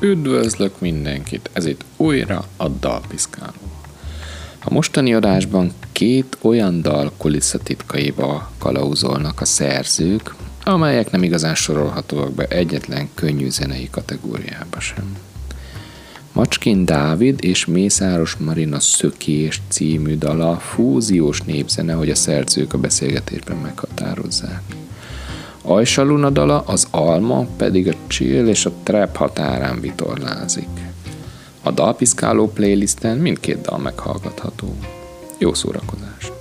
Üdvözlök mindenkit, ez itt újra a Dalpiszkáló. A mostani adásban két olyan dal kulisszatitkaiba kalauzolnak a szerzők, amelyek nem igazán sorolhatóak be egyetlen könnyű zenei kategóriába sem. Macskin Dávid és Mészáros Marina Szökés című dala fúziós népzene, hogy a szerzők a beszélgetésben meghatározzák. Ajsaluna dala, az alma pedig a chill és a trap határán vitorlázik. A dalpiszkáló playlisten mindkét dal meghallgatható. Jó szórakozást!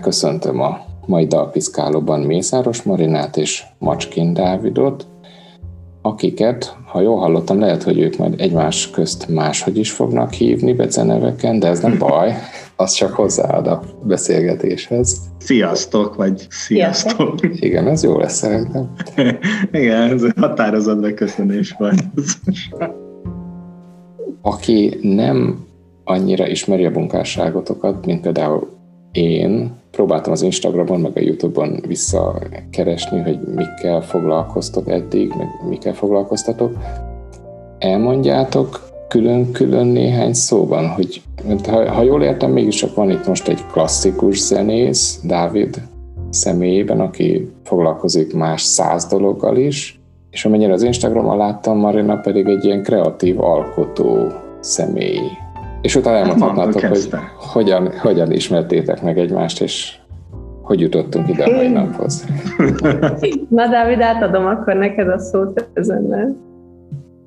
Örömmel köszöntöm a mai dalpiszkálóban Mészáros Marinát és Macskin Dávidot, akiket, ha jól hallottam, lehet, hogy ők majd egymás közt máshogy is fognak hívni beceneveken, de ez nem baj, az csak hozzáad a beszélgetéshez. Sziasztok, vagy sziasztok. Igen, ez jó lesz szerintem. Igen, ez határozott beköszönés volt. Aki nem annyira ismeri a munkásságotokat, mint például én próbáltam az Instagramon, meg a Youtube-on visszakeresni, hogy mikkel foglalkoztok eddig, meg mikkel foglalkoztatok. Elmondjátok külön-külön néhány szóban, hogy ha, ha jól értem, mégis van itt most egy klasszikus zenész, Dávid személyében, aki foglalkozik más száz dologgal is, és amennyire az Instagramon láttam, Marina pedig egy ilyen kreatív alkotó személy. És utána elmondhatnátok, hogy hogyan, hogyan ismertétek meg egymást, és hogy jutottunk ide a mai naphoz. Na, Dávid, átadom akkor neked a szót ezennel.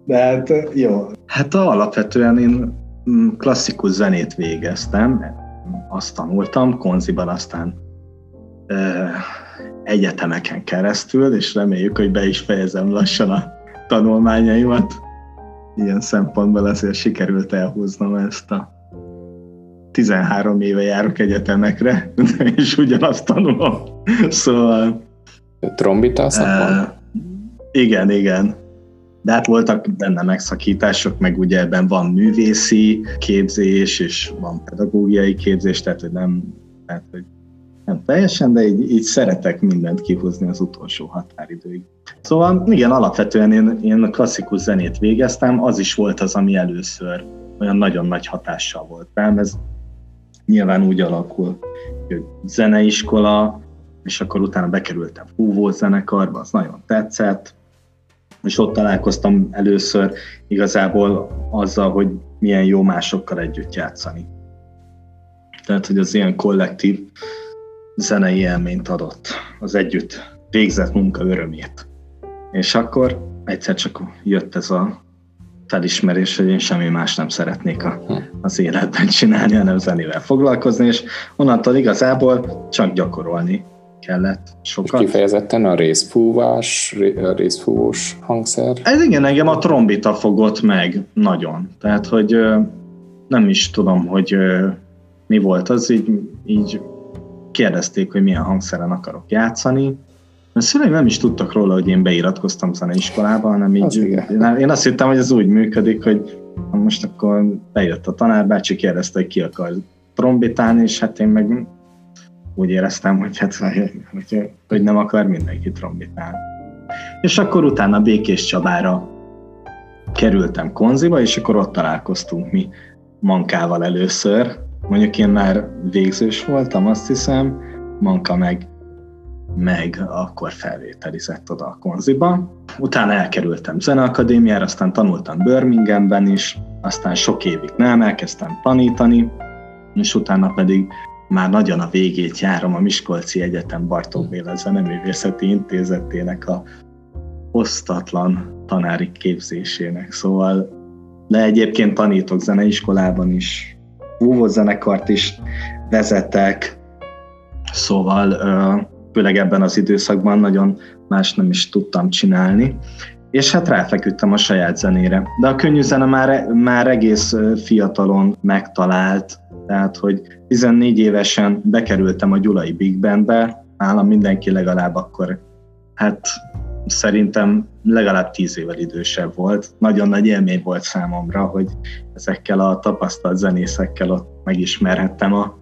De hát jó. Hát alapvetően én mm, klasszikus zenét végeztem, azt tanultam, konziban aztán ö, egyetemeken keresztül, és reméljük, hogy be is fejezem lassan a tanulmányaimat ilyen szempontból azért sikerült elhúznom ezt a 13 éve járok egyetemekre, és ugyanazt tanulom. Szóval... Trombita szakon? Uh, igen, igen. De hát voltak benne megszakítások, meg ugye ebben van művészi képzés, és van pedagógiai képzés, tehát hogy nem, tehát, hogy nem teljesen, de így, így szeretek mindent kihúzni az utolsó határidőig. Szóval igen, alapvetően én, én klasszikus zenét végeztem, az is volt az, ami először olyan nagyon nagy hatással volt rám. Ez nyilván úgy alakul, hogy zeneiskola, és akkor utána bekerültem fúvó zenekarba, az nagyon tetszett, és ott találkoztam először igazából azzal, hogy milyen jó másokkal együtt játszani. Tehát, hogy az ilyen kollektív zenei élményt adott, az együtt végzett munka örömét. És akkor egyszer csak jött ez a felismerés, hogy én semmi más nem szeretnék a, az életben csinálni, hanem zenével foglalkozni, és onnantól igazából csak gyakorolni kellett sokat. És kifejezetten a részfúvás, a részfúvós hangszer? Ez igen, engem a trombita fogott meg nagyon. Tehát, hogy nem is tudom, hogy mi volt az, így, így kérdezték, hogy milyen hangszeren akarok játszani, a szüleim nem is tudtak róla, hogy én beiratkoztam zeneiskolába, hanem így, az én azt hittem, hogy ez úgy működik, hogy most akkor bejött a tanárbácsi, kérdezte, hogy ki akar trombitálni, és hát én meg úgy éreztem, hogy, hát, hogy, hogy nem akar mindenki trombitálni. És akkor utána Békés Csabára kerültem konziba, és akkor ott találkoztunk mi Mankával először. Mondjuk én már végzős voltam, azt hiszem, Manka meg meg akkor felvételizett oda a konziba. Utána elkerültem zeneakadémiára, aztán tanultam Birminghamben is, aztán sok évig nem, elkezdtem tanítani, és utána pedig már nagyon a végét járom a Miskolci Egyetem Bartók Béla Zeneművészeti Intézetének a osztatlan tanári képzésének. Szóval, de egyébként tanítok zeneiskolában is, zenekart is vezetek, szóval főleg ebben az időszakban nagyon más nem is tudtam csinálni, és hát ráfeküdtem a saját zenére. De a könnyű zene már, már egész fiatalon megtalált, tehát, hogy 14 évesen bekerültem a Gyulai Big Bandbe, nálam mindenki legalább akkor hát szerintem legalább tíz évvel idősebb volt. Nagyon nagy élmény volt számomra, hogy ezekkel a tapasztalt zenészekkel ott megismerhettem a,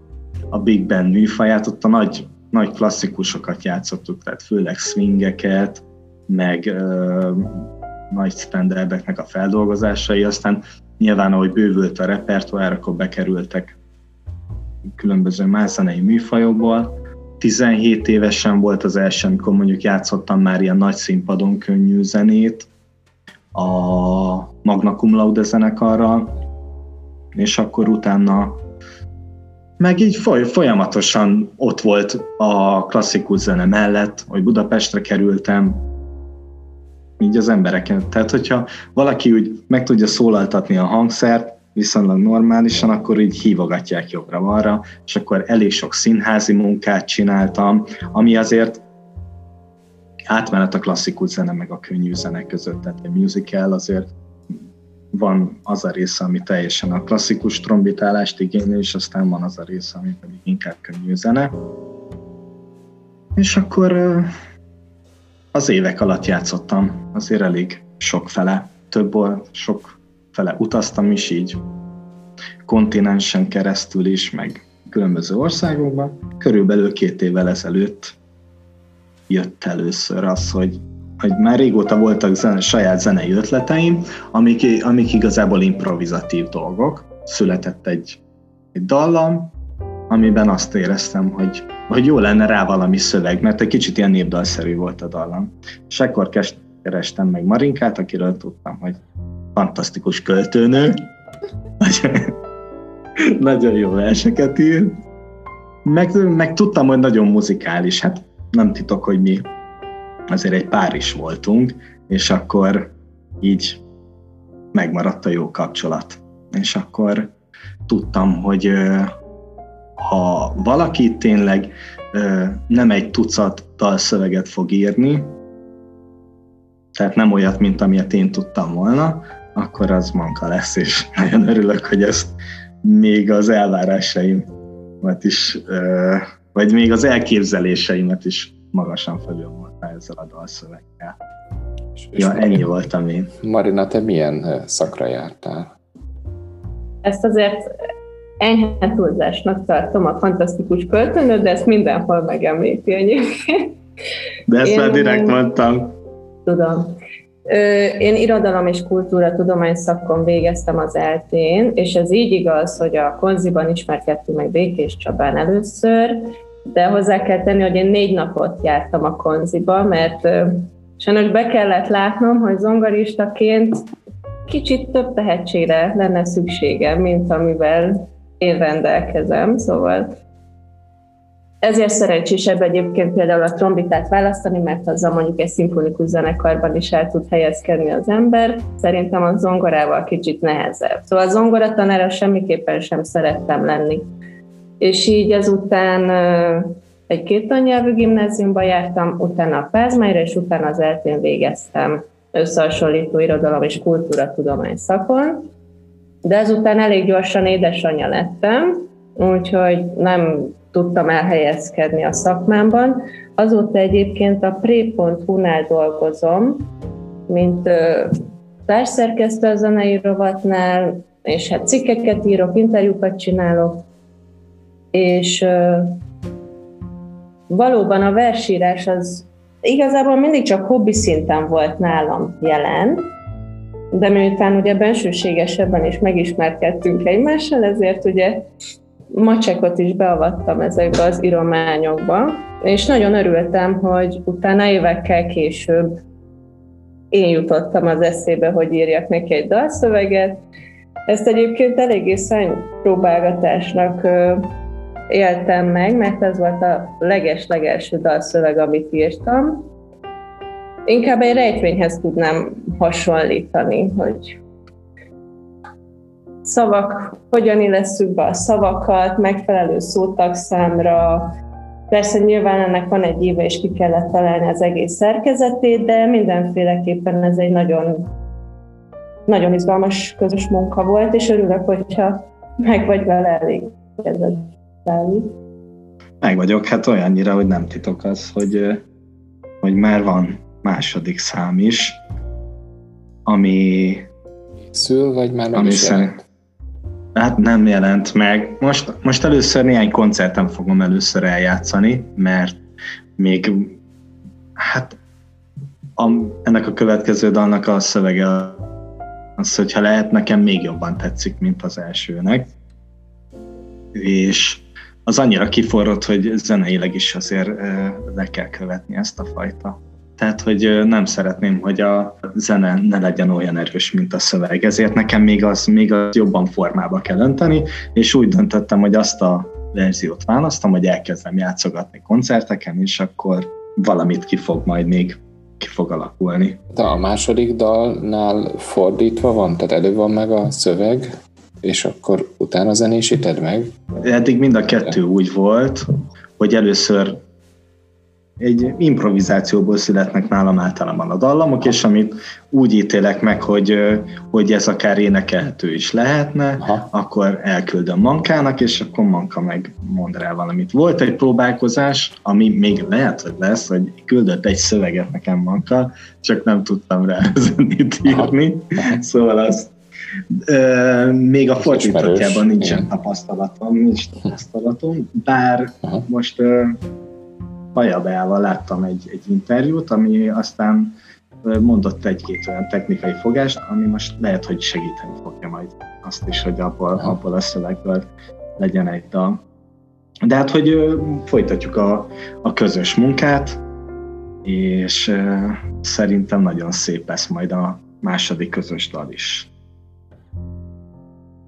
a Big Band műfaját. Ott a nagy, nagy klasszikusokat játszottuk, tehát főleg swingeket, meg ö, nagy standardeknek a feldolgozásai, aztán nyilván ahogy bővült a repertoár, akkor bekerültek különböző más zenei műfajokból, 17 évesen volt az első, amikor mondjuk játszottam már ilyen nagy színpadon könnyű zenét a Magna Cum Laude zenekarral, és akkor utána meg így folyamatosan ott volt a klasszikus zene mellett, hogy Budapestre kerültem, így az embereken. Tehát, hogyha valaki úgy meg tudja szólaltatni a hangszert, viszonylag normálisan, akkor így hívogatják jobbra-balra, és akkor elég sok színházi munkát csináltam, ami azért átmenet a klasszikus zene meg a könnyű zene között, tehát a musical azért van az a része, ami teljesen a klasszikus trombitálást igényli, és aztán van az a része, ami pedig inkább könnyű zene. És akkor az évek alatt játszottam azért elég sok fele, több, sok fele utaztam is így, kontinensen keresztül is, meg különböző országokban. Körülbelül két évvel ezelőtt jött először az, hogy, hogy már régóta voltak zene, saját zenei ötleteim, amik, amik igazából improvizatív dolgok. Született egy, egy dallam, amiben azt éreztem, hogy, hogy jó lenne rá valami szöveg, mert egy kicsit ilyen népdalszerű volt a dallam. És ekkor kerestem meg Marinkát, akiről tudtam, hogy fantasztikus költőnő, nagyon jó verseket ír, meg, meg tudtam, hogy nagyon muzikális, hát nem titok, hogy mi. Azért egy pár is voltunk, és akkor így megmaradt a jó kapcsolat. És akkor tudtam, hogy ha valaki tényleg nem egy tucat dalszöveget fog írni, tehát nem olyat, mint amilyet én tudtam volna, akkor az manka lesz, és nagyon örülök, hogy ezt még az elvárásaimat is, vagy még az elképzeléseimet is magasan felülmúltál ezzel a dalszöveggel. Ja, ennyi voltam én. Marina, te milyen szakra jártál? Ezt azért enyhe túlzásnak tartom a fantasztikus költőnő, de ezt mindenhol megemlíti egyébként. De ezt Én már direkt mondtam. Tudom. Én irodalom és kultúra tudomány szakon végeztem az eltén, és ez így igaz, hogy a konziban ismerkedtünk meg Békés Csabán először, de hozzá kell tenni, hogy én négy napot jártam a konziba, mert sajnos be kellett látnom, hogy zongoristaként kicsit több tehetségre lenne szükségem, mint amivel én rendelkezem, szóval ezért szerencsésebb egyébként például a trombitát választani, mert azzal mondjuk egy szimfonikus zenekarban is el tud helyezkedni az ember. Szerintem a zongorával kicsit nehezebb. Szóval a zongoratanára semmiképpen sem szerettem lenni. És így ezután egy két tannyelvű gimnáziumba jártam, utána a Pázmájra, és utána az eltén végeztem összehasonlító irodalom és kultúra tudomány szakon. De ezután elég gyorsan édesanyja lettem, úgyhogy nem tudtam elhelyezkedni a szakmámban. Azóta egyébként a pre.hu-nál dolgozom, mint társszerkesztő a zenei rovatnál, és hát cikkeket írok, interjúkat csinálok, és valóban a versírás az igazából mindig csak hobbi szinten volt nálam jelen, de miután ugye bensőségesebben is megismerkedtünk egymással, ezért ugye macsekot is beavattam ezekbe az írományokba, és nagyon örültem, hogy utána évekkel később én jutottam az eszébe, hogy írjak neki egy dalszöveget. Ezt egyébként eléggé próbálgatásnak éltem meg, mert ez volt a leges-legelső dalszöveg, amit írtam. Inkább egy rejtvényhez tudnám hasonlítani, hogy szavak, hogyan illesszük be a szavakat, megfelelő számra. Persze nyilván ennek van egy éve, és ki kellett találni az egész szerkezetét, de mindenféleképpen ez egy nagyon, nagyon izgalmas közös munka volt, és örülök, hogyha meg vagy vele elég Meg vagyok, hát olyannyira, hogy nem titok az, hogy, hogy már van második szám is, ami... Szül, vagy már nem is jelent? Hát nem jelent meg. Most, most először néhány koncerten fogom először eljátszani, mert még hát a, ennek a következő dalnak a szövege az, hogyha lehet, nekem még jobban tetszik, mint az elsőnek. És az annyira kiforrott, hogy zeneileg is azért le kell követni ezt a fajta. Tehát, hogy nem szeretném, hogy a zene ne legyen olyan erős, mint a szöveg. Ezért nekem még az, még az jobban formába kell önteni, és úgy döntöttem, hogy azt a verziót választom, hogy elkezdem játszogatni koncerteken, és akkor valamit ki fog majd még ki fog alakulni. De a második dalnál fordítva van, tehát elő van meg a szöveg, és akkor utána zenésíted meg? Eddig mind a kettő úgy volt, hogy először egy improvizációból születnek nálam általában a dallamok, és amit úgy ítélek meg, hogy, hogy ez akár énekelhető is lehetne, Aha. akkor elküldöm Mankának, és akkor Manka meg mond rá valamit. Volt egy próbálkozás, ami még lehet, hogy lesz, hogy küldött egy szöveget nekem Manka, csak nem tudtam rá zenét írni, Aha. szóval azt még a fordítottjában nincsen tapasztalatom, nincs tapasztalatom, bár Aha. most Beával láttam egy, egy interjút, ami aztán mondott egy-két olyan technikai fogást, ami most lehet, hogy segíteni fogja majd azt is, hogy abból, abból a szövegből legyen egy dal. De hát, hogy folytatjuk a, a közös munkát, és szerintem nagyon szép lesz majd a második közös dal is.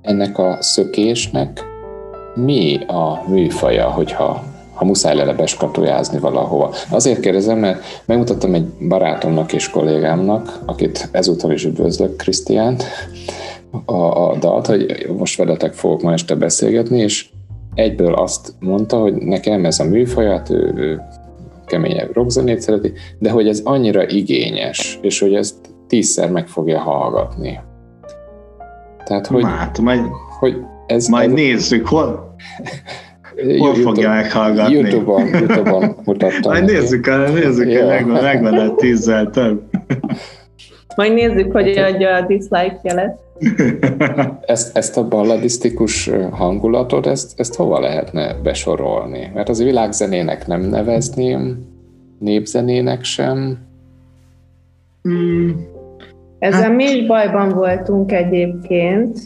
Ennek a szökésnek mi a műfaja, hogyha ha muszáj lenne beskatujázni valahova. Azért kérdezem, mert megmutattam egy barátomnak és kollégámnak, akit ezúttal is üdvözlök, Krisztiánt, a, a dalt, hogy most veletek fogok ma este beszélgetni, és egyből azt mondta, hogy nekem ez a műfaját, ő, ő keményebb rockzenét szereti, de hogy ez annyira igényes, és hogy ezt tízszer meg fogja hallgatni. Tehát, hogy, Mát, majd, hogy ez, majd ez, nézzük, hol, Hol fogja meghallgatni? Youtube-on, Youtube-on mutattam. Majd nézzük, nézzük ja. megvan, megvan a tízzel több. Majd nézzük, hogy adja a dislike jelet. Ezt, ezt a balladisztikus hangulatot, ezt, ezt hova lehetne besorolni? Mert az világzenének nem nevezném, népzenének sem. Mm. Ezzel hát... mi is bajban voltunk egyébként,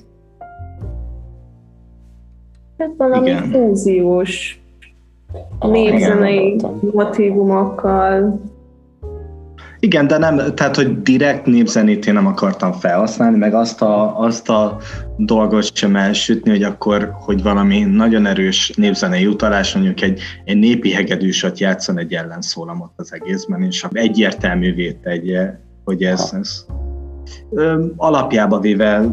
Hát valami Igen. fúziós népzenei motivumokkal. Igen, de nem, tehát, hogy direkt népzenét én nem akartam felhasználni, meg azt a, azt a dolgot sem elsütni, hogy akkor, hogy valami nagyon erős népzenei utalás, mondjuk egy, egy népi hegedűsat játszon egy ellenszólamot az egészben, és egyértelművé tegye, hogy ez, ez ö, alapjába véve,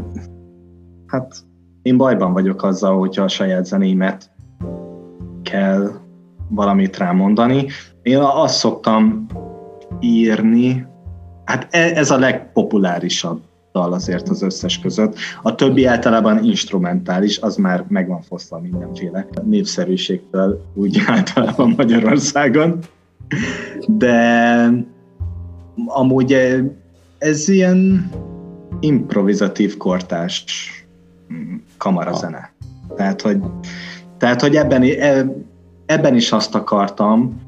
hát én bajban vagyok azzal, hogyha a saját zenémet kell valamit rámondani. Én azt szoktam írni, hát e, ez a legpopulárisabb dal azért az összes között. A többi általában instrumentális, az már meg van fosztva mindenféle népszerűségtől úgy általában Magyarországon. De amúgy ez ilyen improvizatív kortás kamarazene. Tehát, hogy, tehát, hogy ebben, e, ebben is azt akartam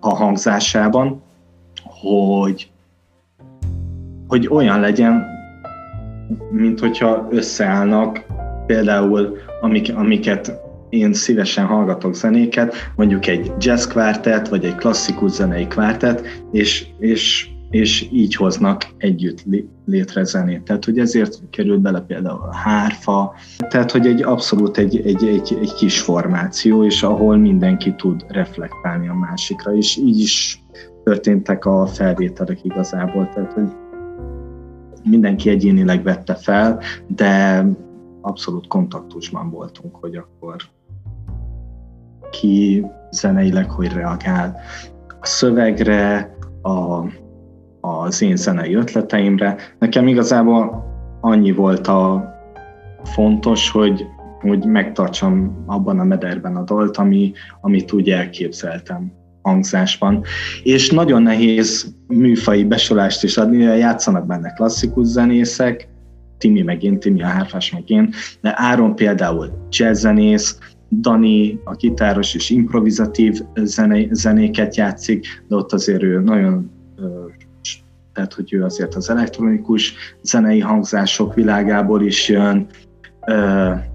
a hangzásában, hogy, hogy olyan legyen, mint hogyha összeállnak például, amik, amiket én szívesen hallgatok zenéket, mondjuk egy jazz kvártet, vagy egy klasszikus zenei kvártet, és, és és így hoznak együtt létre zenét. Tehát, hogy ezért kerül bele például a hárfa, tehát, hogy egy abszolút egy, egy, egy, egy kis formáció, és ahol mindenki tud reflektálni a másikra, és így is történtek a felvételek igazából, tehát, hogy mindenki egyénileg vette fel, de abszolút kontaktusban voltunk, hogy akkor ki zeneileg hogy reagál a szövegre, a az én zenei ötleteimre. Nekem igazából annyi volt a fontos, hogy, hogy megtartsam abban a mederben a dalt, ami, amit úgy elképzeltem. hangzásban. És nagyon nehéz műfai besolást is adni, játszanak benne klasszikus zenészek, Timi meg én, Timi a hárfás meg én, de Áron például jazzzenész, Dani a gitáros és improvizatív zené, zenéket játszik, de ott azért ő nagyon tehát hogy ő azért az elektronikus zenei hangzások világából is jön,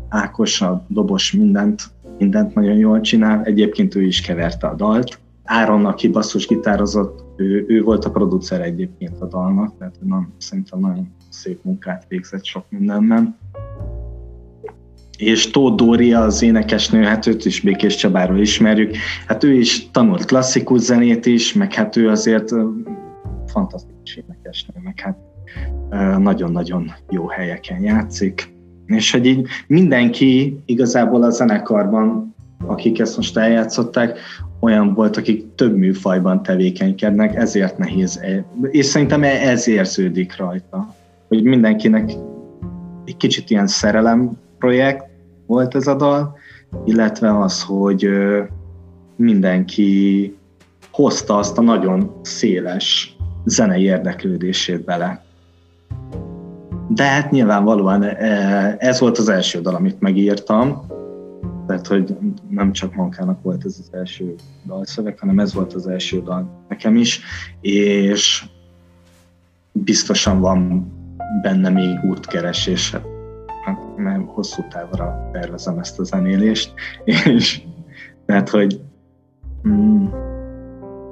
Ákos a dobos mindent, mindent nagyon jól csinál, egyébként ő is keverte a dalt. Áron, aki gitározott, ő, ő volt a producer egyébként a dalnak, tehát nem, szerintem nagyon szép munkát végzett sok mindenben. És Tóth Dória, az énekesnő, hát őt is Békés Csabáról ismerjük, hát ő is tanult klasszikus zenét is, meg hát ő azért fantasztikus énekesnő, meg hát nagyon-nagyon jó helyeken játszik. És hogy így mindenki igazából a zenekarban, akik ezt most eljátszották, olyan volt, akik több műfajban tevékenykednek, ezért nehéz, e- és szerintem ez érződik rajta, hogy mindenkinek egy kicsit ilyen szerelem projekt volt ez a dal, illetve az, hogy mindenki hozta azt a nagyon széles zenei érdeklődését bele. De hát nyilvánvalóan e, ez volt az első dal, amit megírtam, tehát hogy nem csak Mankának volt ez az első dalszöveg, hanem ez volt az első dal nekem is, és biztosan van benne még útkeresés, hát, mert hosszú távra tervezem ezt a zenélést, és tehát, hogy mm,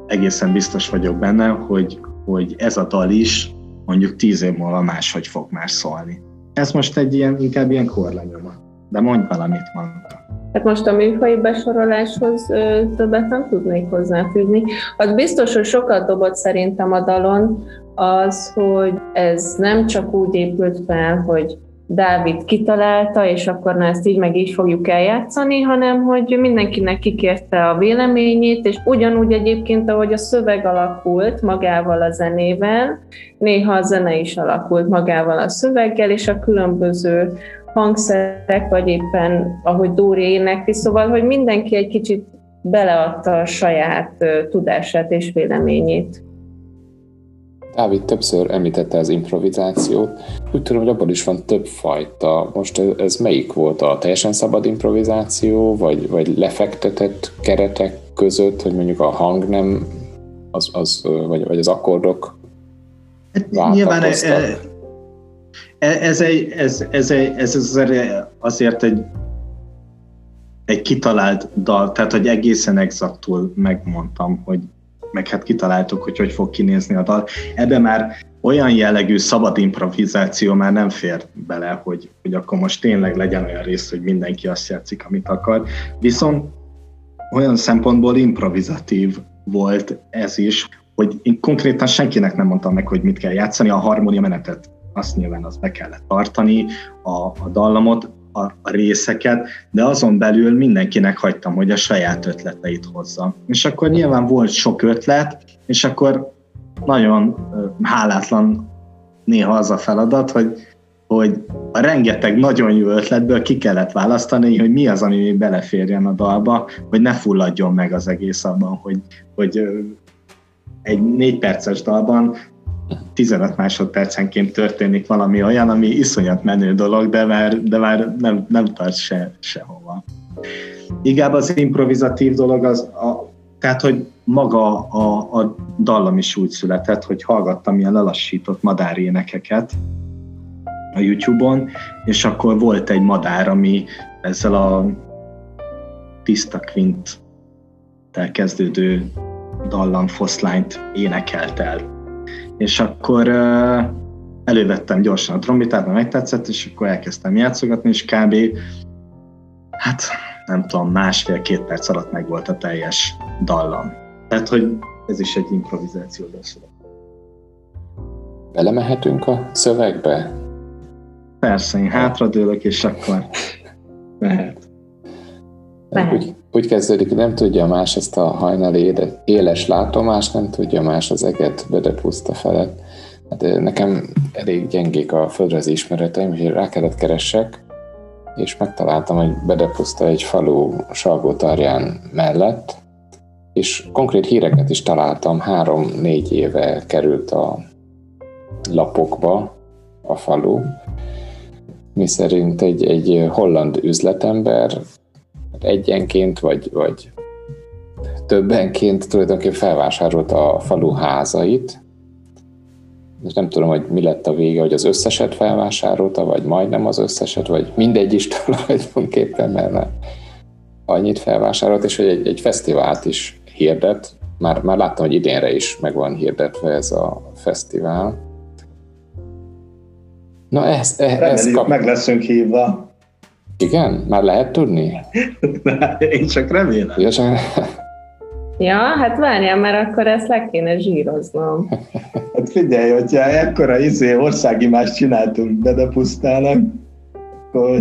egészen biztos vagyok benne, hogy, hogy ez a dal is mondjuk tíz év múlva máshogy fog már szólni. Ez most egy ilyen, inkább ilyen korlenyoma. De mondj valamit, Manka. Hát most a műfai besoroláshoz ö, többet nem tudnék hozzáfűzni. Az biztos, hogy sokat dobott szerintem a dalon az, hogy ez nem csak úgy épült fel, hogy Dávid kitalálta, és akkor na ezt így meg így fogjuk eljátszani, hanem hogy mindenkinek kikérte a véleményét, és ugyanúgy egyébként, ahogy a szöveg alakult magával a zenével, néha a zene is alakult magával a szöveggel, és a különböző hangszerek, vagy éppen ahogy Dóri énekli, szóval, hogy mindenki egy kicsit beleadta a saját tudását és véleményét. Dávid többször említette az improvizációt. Úgy tudom, hogy abban is van több fajta. Most ez melyik volt a teljesen szabad improvizáció, vagy, vagy lefektetett keretek között, hogy mondjuk a hang nem, az, az, vagy, vagy az akkordok hát, Nyilván ez, ez, egy, ez, ez, egy, ez azért egy, egy kitalált dal, tehát hogy egészen exaktul megmondtam, hogy meg hát kitaláltuk, hogy hogy fog kinézni a dal. Ebbe már olyan jellegű szabad improvizáció már nem fér bele, hogy, hogy akkor most tényleg legyen olyan rész, hogy mindenki azt játszik, amit akar. Viszont olyan szempontból improvizatív volt ez is, hogy én konkrétan senkinek nem mondtam meg, hogy mit kell játszani, a harmónia menetet azt nyilván az be kellett tartani, a, a dallamot, a, a részeket, de azon belül mindenkinek hagytam, hogy a saját ötleteit hozza. És akkor nyilván volt sok ötlet, és akkor nagyon hálátlan néha az a feladat, hogy, hogy a rengeteg nagyon jó ötletből ki kellett választani, hogy mi az, ami beleférjen a dalba, hogy ne fulladjon meg az egész abban, hogy, hogy egy négy perces dalban 15 másodpercenként történik valami olyan, ami iszonyat menő dolog, de már, de már nem, nem tart se, sehova. Inkább az improvizatív dolog az, a, tehát, hogy maga a, a dallam is úgy született, hogy hallgattam ilyen lelassított madárénekeket a YouTube-on, és akkor volt egy madár, ami ezzel a tiszta quint kezdődő dallam foszlányt énekelt el és akkor elővettem gyorsan a trombitát, mert megtetszett, és akkor elkezdtem játszogatni, és kb. hát nem tudom, másfél-két perc alatt meg volt a teljes dallam. Tehát, hogy ez is egy improvizáció született. Belemehetünk a szövegbe? Persze, én hátradőlök, és akkor mehet. Úgy, úgy kezdődik, nem tudja más ezt a hajnali éles látomást, nem tudja más az eget puszta felett. Hát nekem elég gyengék a földrajzi ismereteim, hogy rá kellett keressek, és megtaláltam, hogy Bedepuszta egy falu Salgótarján mellett, és konkrét híreket is találtam, három-négy éve került a lapokba a falu, mi szerint egy, egy holland üzletember egyenként vagy, vagy többenként tulajdonképpen felvásárolta a falu házait, és nem tudom, hogy mi lett a vége, hogy az összeset felvásárolta, vagy majdnem az összeset, vagy mindegy is tulajdonképpen, mert annyit felvásárolt, és hogy egy, egy fesztivált is hirdet. Már, már láttam, hogy idénre is meg van hirdetve ez a fesztivál. Na ez, ez, ez kap... meg leszünk hívva. Igen? Már lehet tudni? Én csak remélem. Ja, csak... ja, hát várjál, mert akkor ezt le kéne zsíroznom. Hát figyelj, hogyha ekkora izé országimást csináltunk Bedepusztának, akkor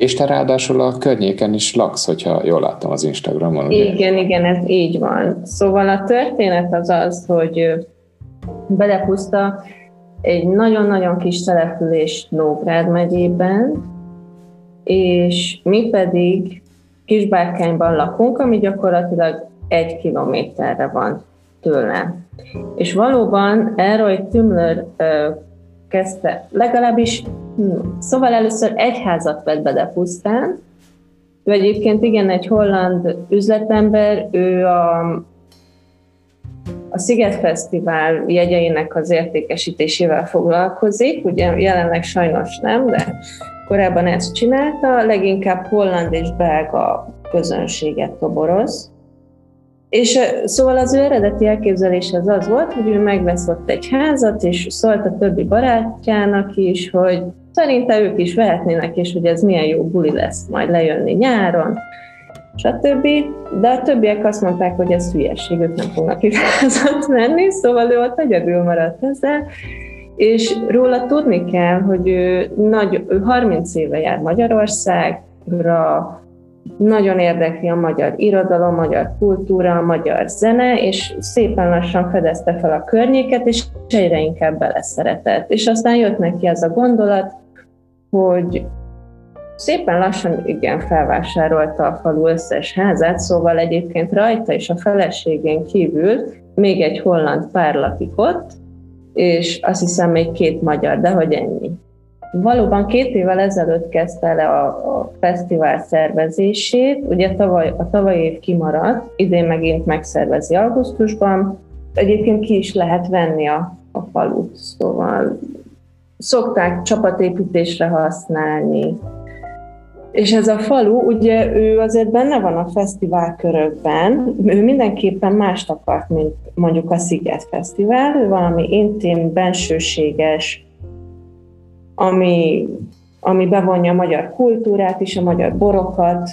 és te ráadásul a környéken is laksz, hogyha jól láttam az Instagramon. Ugye? Igen, igen, ez így van. Szóval a történet az az, hogy Belepuszta egy nagyon-nagyon kis település Nógrád megyében, és mi pedig Kisbárkányban lakunk, ami gyakorlatilag egy kilométerre van tőle. És valóban Elroy Tümler kezdte, legalábbis, hm, szóval először egy házat vett be pusztán, ő egyébként igen, egy holland üzletember, ő a, a Sziget Fesztivál jegyeinek az értékesítésével foglalkozik, ugye jelenleg sajnos nem, de korábban ezt csinálta, leginkább holland és belga közönséget toboroz. És szóval az ő eredeti elképzelése az az volt, hogy ő megvesz ott egy házat, és szólt a többi barátjának is, hogy szerinte ők is vehetnének, és hogy ez milyen jó buli lesz majd lejönni nyáron, stb. De a többiek azt mondták, hogy ez hülyeség, ők nem fognak itt házat venni, szóval ő ott egyedül maradt ezzel, és róla tudni kell, hogy ő, nagy, ő 30 éve jár Magyarországra, nagyon érdekli a magyar irodalom, a magyar kultúra, a magyar zene, és szépen lassan fedezte fel a környéket, és egyre inkább beleszeretett. És aztán jött neki az a gondolat, hogy szépen lassan igen felvásárolta a falu összes házát, szóval egyébként rajta és a feleségén kívül még egy holland pár lakik ott, és azt hiszem még két magyar, de hogy ennyi. Valóban két évvel ezelőtt kezdte el a, a fesztivál szervezését, ugye tavaly, a tavaly év kimaradt, idén megint megszervezi augusztusban, egyébként ki is lehet venni a, a falut, szóval szokták csapatépítésre használni. És ez a falu, ugye ő azért benne van a fesztivál körökben, ő mindenképpen mást akart, mint mondjuk a Sziget Fesztivál, ő valami intim, bensőséges, ami, ami bevonja a magyar kultúrát is, a magyar borokat.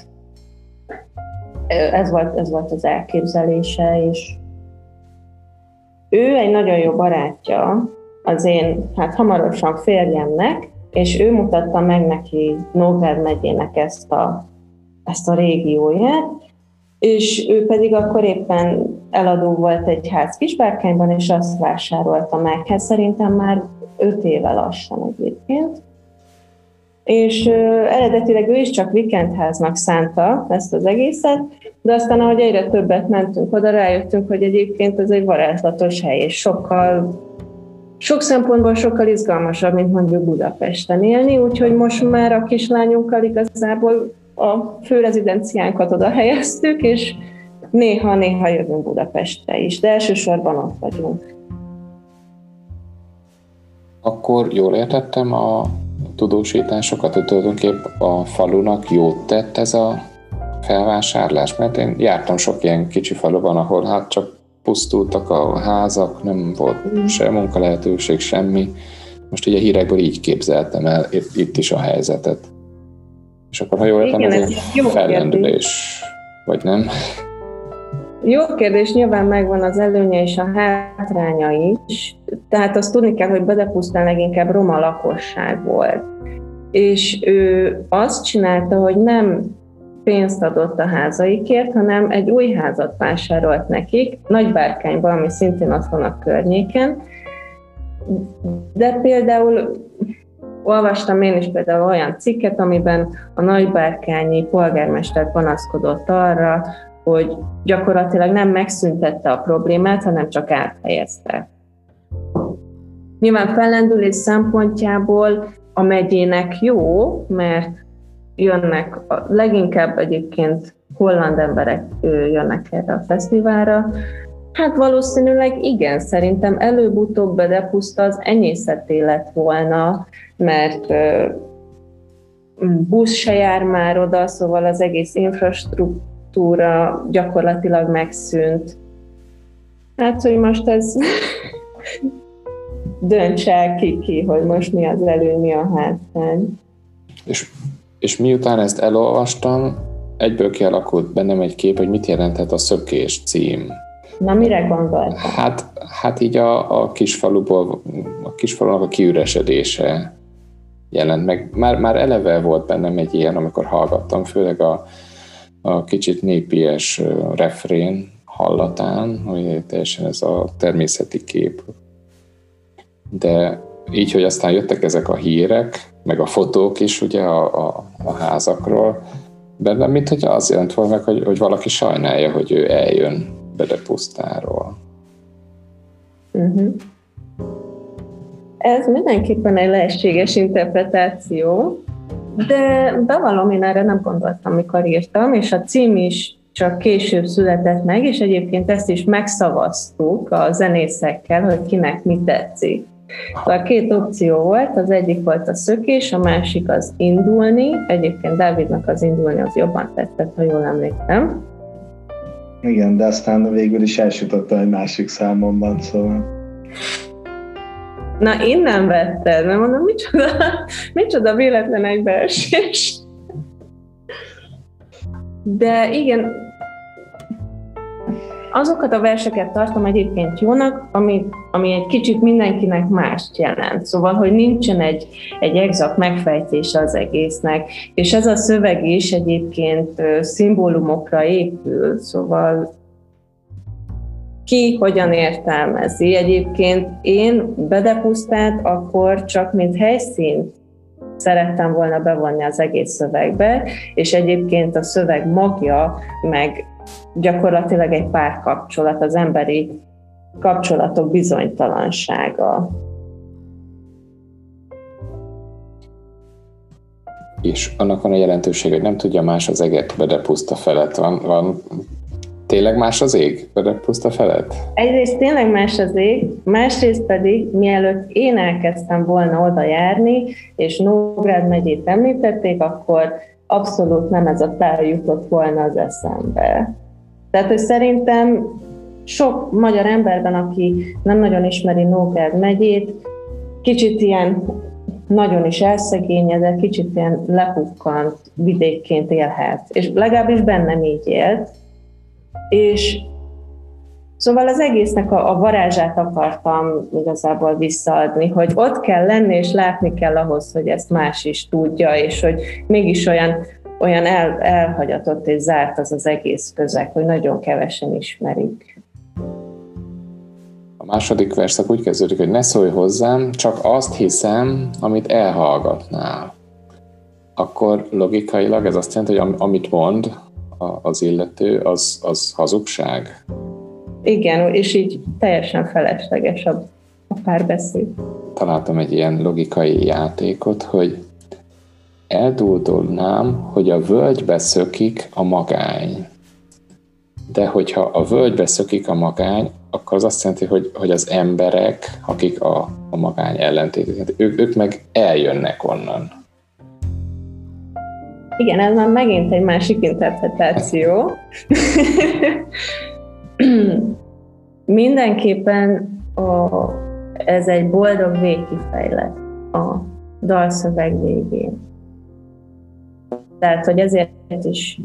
Ez volt, ez volt az elképzelése, és ő egy nagyon jó barátja az én, hát hamarosan férjemnek, és ő mutatta meg neki Nógrád megyének ezt a, ezt a régióját, és ő pedig akkor éppen eladó volt egy ház Kisbárkányban, és azt vásárolta meg. Hát szerintem már öt éve lassan egyébként. És ö, eredetileg ő is csak vikendháznak szánta ezt az egészet, de aztán, ahogy egyre többet mentünk oda, rájöttünk, hogy egyébként ez egy varázslatos hely, és sokkal sok szempontból sokkal izgalmasabb, mint mondjuk Budapesten élni, úgyhogy most már a kislányunkkal igazából a főrezidenciánkat oda helyeztük, és néha-néha jövünk Budapestre is, de elsősorban ott vagyunk. Akkor jól értettem a tudósításokat, hogy tulajdonképp a falunak jót tett ez a felvásárlás, mert én jártam sok ilyen kicsi faluban, ahol hát csak pusztultak a házak, nem volt mm. se munkalehetőség, semmi. Most ugye a hírekből így képzeltem el itt, itt is a helyzetet. És akkor, ha jól értem, ez egy fellendülés, vagy nem? Jó kérdés, nyilván megvan az előnye és a hátránya is. Tehát azt tudni kell, hogy Bedepusztán leginkább roma lakosság volt. És ő azt csinálta, hogy nem pénzt adott a házaikért, hanem egy új házat vásárolt nekik, Nagybárkányban, ami szintén ott van a környéken. De például olvastam én is például olyan cikket, amiben a nagybárkányi polgármester panaszkodott arra, hogy gyakorlatilag nem megszüntette a problémát, hanem csak áthelyezte. Nyilván fellendülés szempontjából a megyének jó, mert jönnek, leginkább egyébként holland emberek jönnek erre a fesztiválra, Hát valószínűleg igen, szerintem előbb-utóbb Bedepuszta az enyészeté lett volna, mert busz se jár már oda, szóval az egész infrastruktúra gyakorlatilag megszűnt. Hát, hogy most ez dönts el ki, ki, hogy most mi az elő, mi a hátrány. És, és miután ezt elolvastam, egyből kialakult bennem egy kép, hogy mit jelenthet a szökés cím. Na, mire gondoltál? Hát, hát így a, a kisfaluból, a kisfalunak a kiüresedése jelent meg. Már, már eleve volt bennem egy ilyen, amikor hallgattam, főleg a, a kicsit népies refrén hallatán, hogy teljesen ez a természeti kép. De így, hogy aztán jöttek ezek a hírek, meg a fotók is ugye a, a, a házakról, bennem, mint hogy az jelent volna meg, hogy, hogy valaki sajnálja, hogy ő eljön Bedepusztáról. Uh-huh. Ez mindenképpen egy lehetséges interpretáció, de bevallom, én erre nem gondoltam, mikor írtam, és a cím is csak később született meg, és egyébként ezt is megszavaztuk a zenészekkel, hogy kinek mit tetszik. Szóval két opció volt, az egyik volt a szökés, a másik az indulni. Egyébként Dávidnak az indulni az jobban tetszett, ha jól emlékszem. Igen, de aztán végül is elsütötte egy másik számomban, szóval. Na, innen vetted, mert mondom, micsoda, micsoda véletlen egybeesés. De igen, azokat a verseket tartom egyébként jónak, ami, ami egy kicsit mindenkinek mást jelent. Szóval, hogy nincsen egy, egy exakt megfejtése az egésznek, és ez a szöveg is egyébként szimbólumokra épül, szóval ki hogyan értelmezi. Egyébként én Bedepusztát akkor csak mint helyszínt szerettem volna bevonni az egész szövegbe, és egyébként a szöveg magja, meg gyakorlatilag egy párkapcsolat, az emberi kapcsolatok bizonytalansága. És annak van a jelentőség, hogy nem tudja más az eget, de puszta felett van, van Tényleg más az ég? Puszta felett? Egyrészt tényleg más az ég, másrészt pedig, mielőtt én elkezdtem volna oda járni, és Nógrád megyét említették, akkor abszolút nem ez a tár jutott volna az eszembe. Tehát, hogy szerintem sok magyar emberben, aki nem nagyon ismeri Nógrád megyét, kicsit ilyen nagyon is elszegényedett, kicsit ilyen lepukkant vidékként élhet. És legalábbis bennem így élt. És Szóval az egésznek a, a varázsát akartam igazából visszaadni, hogy ott kell lenni, és látni kell ahhoz, hogy ezt más is tudja, és hogy mégis olyan, olyan el, elhagyatott és zárt az az egész közeg, hogy nagyon kevesen ismerik. A második verszak úgy kezdődik, hogy ne szólj hozzám, csak azt hiszem, amit elhallgatnál. Akkor logikailag ez azt jelenti, hogy amit mond, az illető, az, az hazugság? Igen, és így teljesen felesleges a, a párbeszéd. Találtam egy ilyen logikai játékot, hogy eldúdolnám, hogy a völgybe szökik a magány. De hogyha a völgybe szökik a magány, akkor az azt jelenti, hogy, hogy az emberek, akik a, a magány ellentétét, ők, ők meg eljönnek onnan. Igen, ez már megint egy másik interpretáció. Mindenképpen a, ez egy boldog végkifejlet a dalszöveg végén. Tehát, hogy ezért is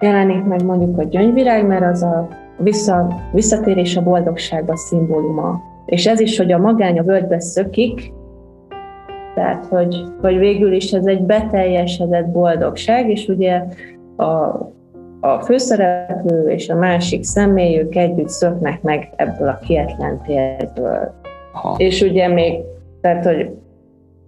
jelenik meg mondjuk a gyöngyvirág, mert az a vissza, visszatérés a boldogságba szimbóluma. És ez is, hogy a magány a völgybe szökik, tehát, hogy, hogy végül is ez egy beteljesedett boldogság, és ugye a, a főszereplő és a másik személy, ők együtt szöknek meg ebből a kietlen térből. És ugye még, tehát, hogy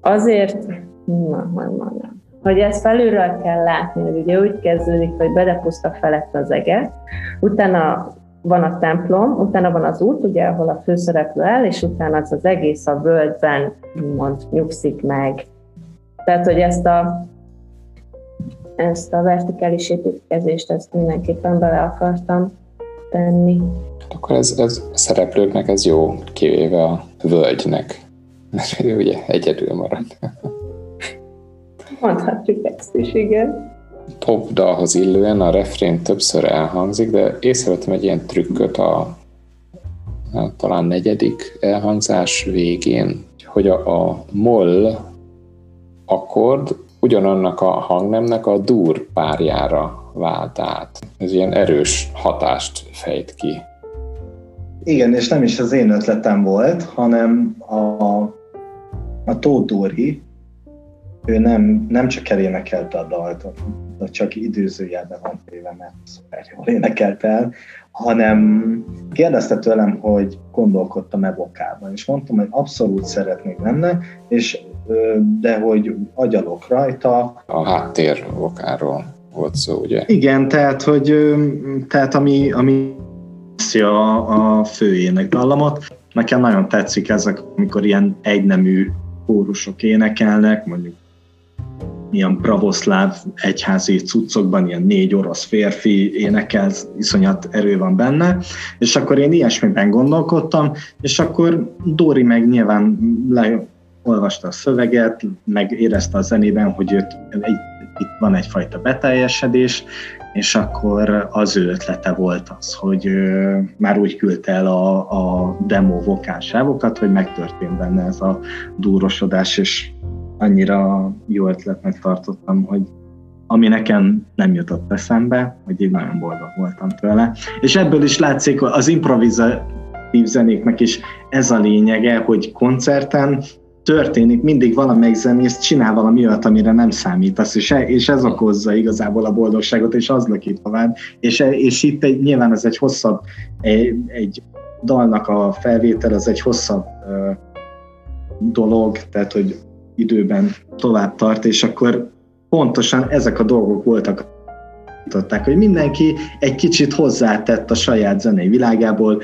azért, na, majd mondom. hogy ezt felülről kell látni, hogy ugye úgy kezdődik, hogy bedepuszta felett az eget, utána van a templom, utána van az út, ugye, ahol a főszereplő el, és utána az az egész a völgyben mond, nyugszik meg. Tehát, hogy ezt a, ezt a vertikális építkezést, ezt mindenképpen bele akartam tenni. Akkor ez, ez a szereplőknek ez jó, kivéve a völgynek, mert ő ugye egyedül marad. Mondhatjuk ezt is, igen pop dalhoz illően a refrén többször elhangzik, de észrevettem egy ilyen trükköt a, a talán negyedik elhangzás végén, hogy a, a moll akkord ugyanannak a hangnemnek a dur párjára vált át. Ez ilyen erős hatást fejt ki. Igen, és nem is az én ötletem volt, hanem a, a Tóth Dóri, ő nem, nem csak elénekelte a dalt, csak időzőjelben van téve, mert szuper jól énekelt el, hanem kérdezte tőlem, hogy gondolkodtam-e vokálban, és mondtam, hogy abszolút szeretnék benne, és de hogy agyalok rajta. A háttér vokáról volt szó, ugye? Igen, tehát, hogy tehát ami, ami a, a fő dallamot. Nekem nagyon tetszik ezek, amikor ilyen egynemű kórusok énekelnek, mondjuk ilyen pravoszláv egyházi cuccokban ilyen négy orosz férfi énekel, iszonyat erő van benne, és akkor én ilyesmiben gondolkodtam, és akkor Dóri meg nyilván leolvasta a szöveget, meg érezte a zenében, hogy őt, itt van egyfajta beteljesedés, és akkor az ő ötlete volt az, hogy már úgy küldte el a, a demo vokálsávokat, hogy megtörtént benne ez a dúrosodás, és annyira jó ötletnek tartottam, hogy ami nekem nem jutott eszembe, hogy így nagyon boldog voltam tőle. És ebből is látszik az improvizatív zenéknek is ez a lényege, hogy koncerten történik, mindig valamelyik zenész csinál valami olyat, amire nem számítasz, és, és ez okozza igazából a boldogságot, és az löki tovább. És, és itt egy, nyilván ez egy hosszabb, egy, egy dalnak a felvétel, az egy hosszabb uh, dolog, tehát hogy időben tovább tart, és akkor pontosan ezek a dolgok voltak, hogy mindenki egy kicsit hozzátett a saját zenei világából,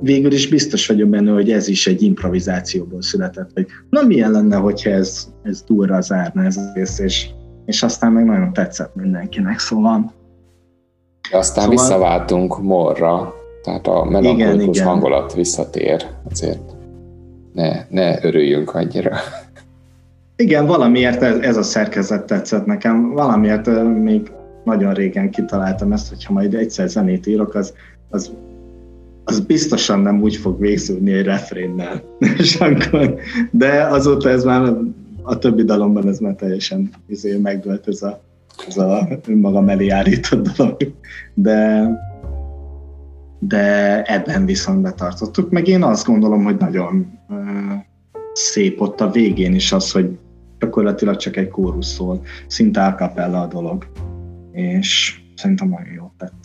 végül is biztos vagyok benne, hogy ez is egy improvizációból született, hogy na milyen lenne, hogyha ez, ez durra zárna ez az rész, és, és aztán meg nagyon tetszett mindenkinek, szóval... Aztán szóval... visszaváltunk morra, tehát a melankolikus hangulat visszatér, azért ne, ne örüljünk annyira. Igen, valamiért ez, ez a szerkezet tetszett nekem, valamiért még nagyon régen kitaláltam ezt, hogyha majd egyszer zenét írok, az, az, az biztosan nem úgy fog végződni egy refrénnel. És akkor, de azóta ez már a többi dalomban ez már teljesen izé, megdőlt ez a, ez a önmagam elé állított dolog. De, de ebben viszont betartottuk, meg én azt gondolom, hogy nagyon uh, szép ott a végén is az, hogy gyakorlatilag csak egy kórus szól, szinte a a dolog, és szerintem nagyon jó tett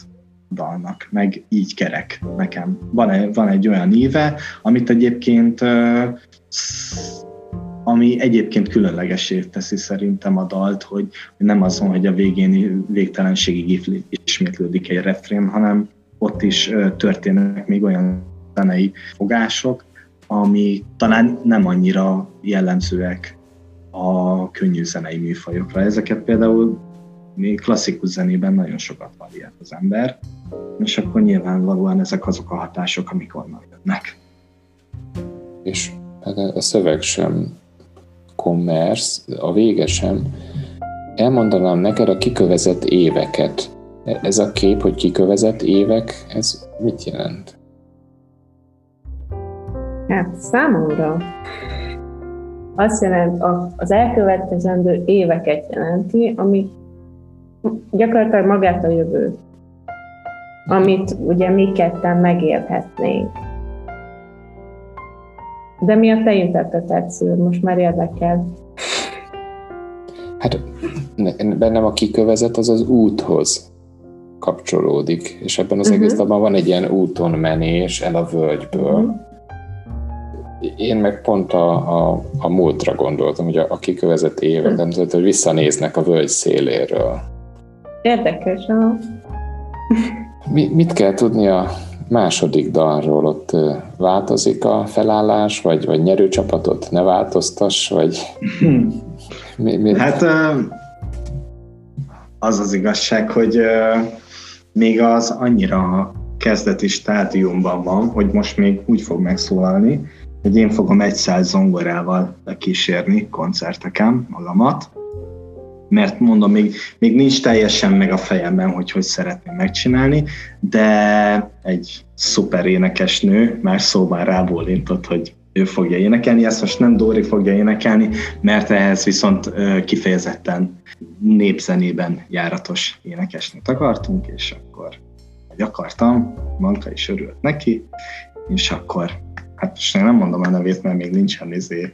dalnak, meg így kerek nekem. Van egy, van egy olyan íve, amit egyébként ami egyébként különlegesé teszi szerintem a dalt, hogy nem az van, hogy a végén végtelenségig ismétlődik egy refrén, hanem ott is történnek még olyan zenei fogások, ami talán nem annyira jellemzőek a könnyű zenei műfajokra. Ezeket például még klasszikus zenében nagyon sokat variált az ember, és akkor nyilvánvalóan ezek azok a hatások, amik onnan jönnek. És hát a szöveg sem commerce, a vége sem. Elmondanám neked a kikövezett éveket. Ez a kép, hogy kikövezett évek, ez mit jelent? Hát számomra azt jelent, az elkövetkezendő éveket jelenti, ami gyakorlatilag magát a jövő, amit ugye mi ketten megélhetnénk. De mi a te interpretációd? Most már érdekel. Hát bennem a kikövezet az az úthoz kapcsolódik, és ebben az uh-huh. egész van egy ilyen úton menés el a völgyből. Uh-huh Én meg pont a, a, a múltra gondoltam, hogy a, a kikövezett években, hm. hogy visszanéznek a völgy széléről. Érdekes, Mi, mit kell tudni a második dalról? Ott változik a felállás, vagy, vagy nyerőcsapatot ne változtass, vagy... Mi, mi? Hát az az igazság, hogy még az annyira kezdeti stádiumban van, hogy most még úgy fog megszólalni, hogy én fogom egy száz zongorával kísérni koncerteken magamat, mert mondom, még, még nincs teljesen meg a fejemben, hogy hogy szeretném megcsinálni, de egy szuper énekes nő már szóban rábólintott, hogy ő fogja énekelni, ezt most nem Dóri fogja énekelni, mert ehhez viszont kifejezetten népzenében járatos énekesnőt akartunk, és akkor, hogy akartam, Manka is örült neki, és akkor, hát most nem mondom a nevét, mert még nincsen izé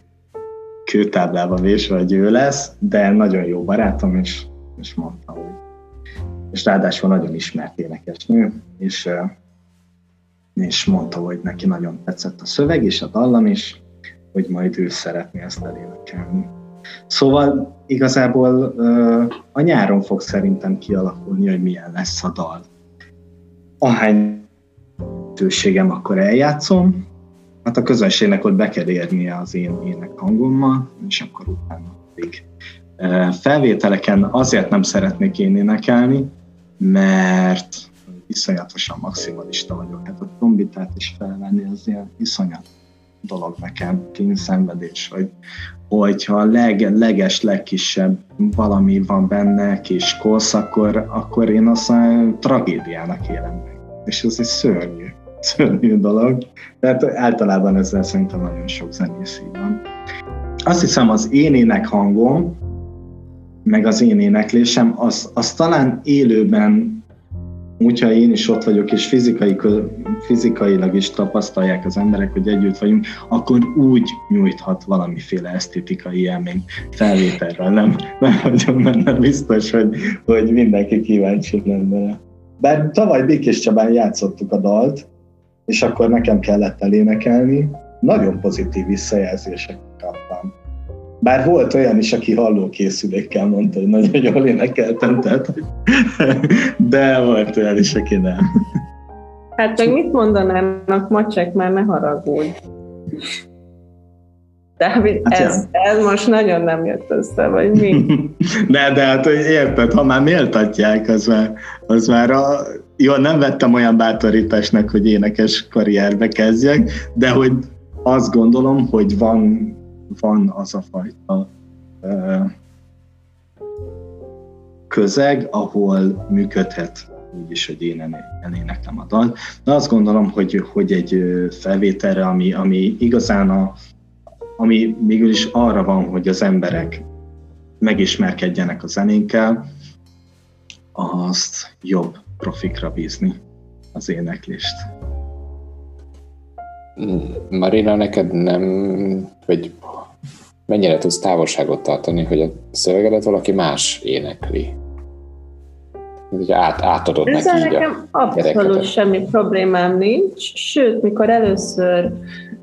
kőtáblába vésve, hogy ő lesz, de nagyon jó barátom, és, és mondta, hogy és ráadásul nagyon ismert énekesnő, és, és mondta, hogy neki nagyon tetszett a szöveg és a dallam is, hogy majd ő szeretné ezt elénekelni. Szóval igazából a nyáron fog szerintem kialakulni, hogy milyen lesz a dal. Ahány tőségem, akkor eljátszom, hát a közönségnek ott be kell érnie az én ének hangommal, és akkor utána pedig felvételeken azért nem szeretnék én énekelni, mert iszonyatosan maximalista vagyok. Hát a trombitát is felvenni az ilyen iszonyat dolog nekem, kényszenvedés, hogy hogyha a leg, leges, legkisebb valami van benne, kis kosz, akkor, akkor én azt a tragédiának élem meg. És ez egy szörnyű, szörnyű dolog. Tehát általában ezzel szerintem nagyon sok zenész van. Azt hiszem az én ének hangom, meg az én éneklésem, az, az talán élőben hogyha én is ott vagyok, és fizikai, fizikailag is tapasztalják az emberek, hogy együtt vagyunk, akkor úgy nyújthat valamiféle esztétikai élmény felvételről. Nem, nem vagyok benne biztos, hogy, hogy mindenki kíváncsi lenne. Bár tavaly Békés Csabán játszottuk a dalt, és akkor nekem kellett elénekelni. Nagyon pozitív visszajelzések kaptam. Bár volt olyan is, aki hallókészülékkel mondta, hogy nagyon jól énekeltem, tehát, de volt olyan is, aki nem. Hát meg mit mondanának macsek, már ne haragudj. Dávid, hát ez, ez most nagyon nem jött össze, vagy mi? De, de hát érted, ha már méltatják, az már, az már a, jó, nem vettem olyan bátorításnak, hogy énekes karrierbe kezdjek, de hogy azt gondolom, hogy van van az a fajta közeg, ahol működhet úgy is, hogy én eléneklem a dal. De azt gondolom, hogy, hogy egy felvételre, ami, ami igazán a, ami mégis is arra van, hogy az emberek megismerkedjenek a zenénkkel, azt jobb profikra bízni az éneklést. Marina, neked nem, vagy mennyire tudsz távolságot tartani, hogy a szövegedet valaki más énekli? Ugye át, átadod Ezzel neki nekem abszolút semmi problémám nincs, sőt, mikor először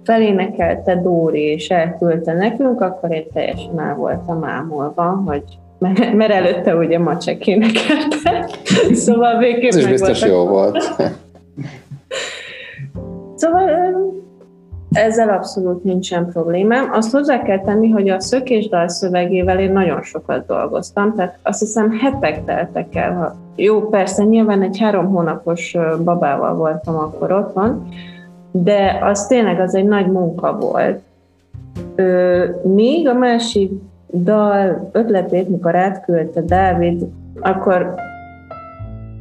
felénekelte Dóri és elküldte nekünk, akkor én teljesen el voltam ámolva, hogy mert, mert előtte ugye Macsek énekelte, szóval végképp Ez is biztos jó volt. Szóval ezzel abszolút nincsen problémám. Azt hozzá kell tenni, hogy a szökésdal szövegével én nagyon sokat dolgoztam, tehát azt hiszem hetek teltek el. Ha... Jó, persze, nyilván egy három hónapos babával voltam akkor otthon, de az tényleg az egy nagy munka volt. Ö, még a másik dal ötletét, mikor átküldte Dávid, akkor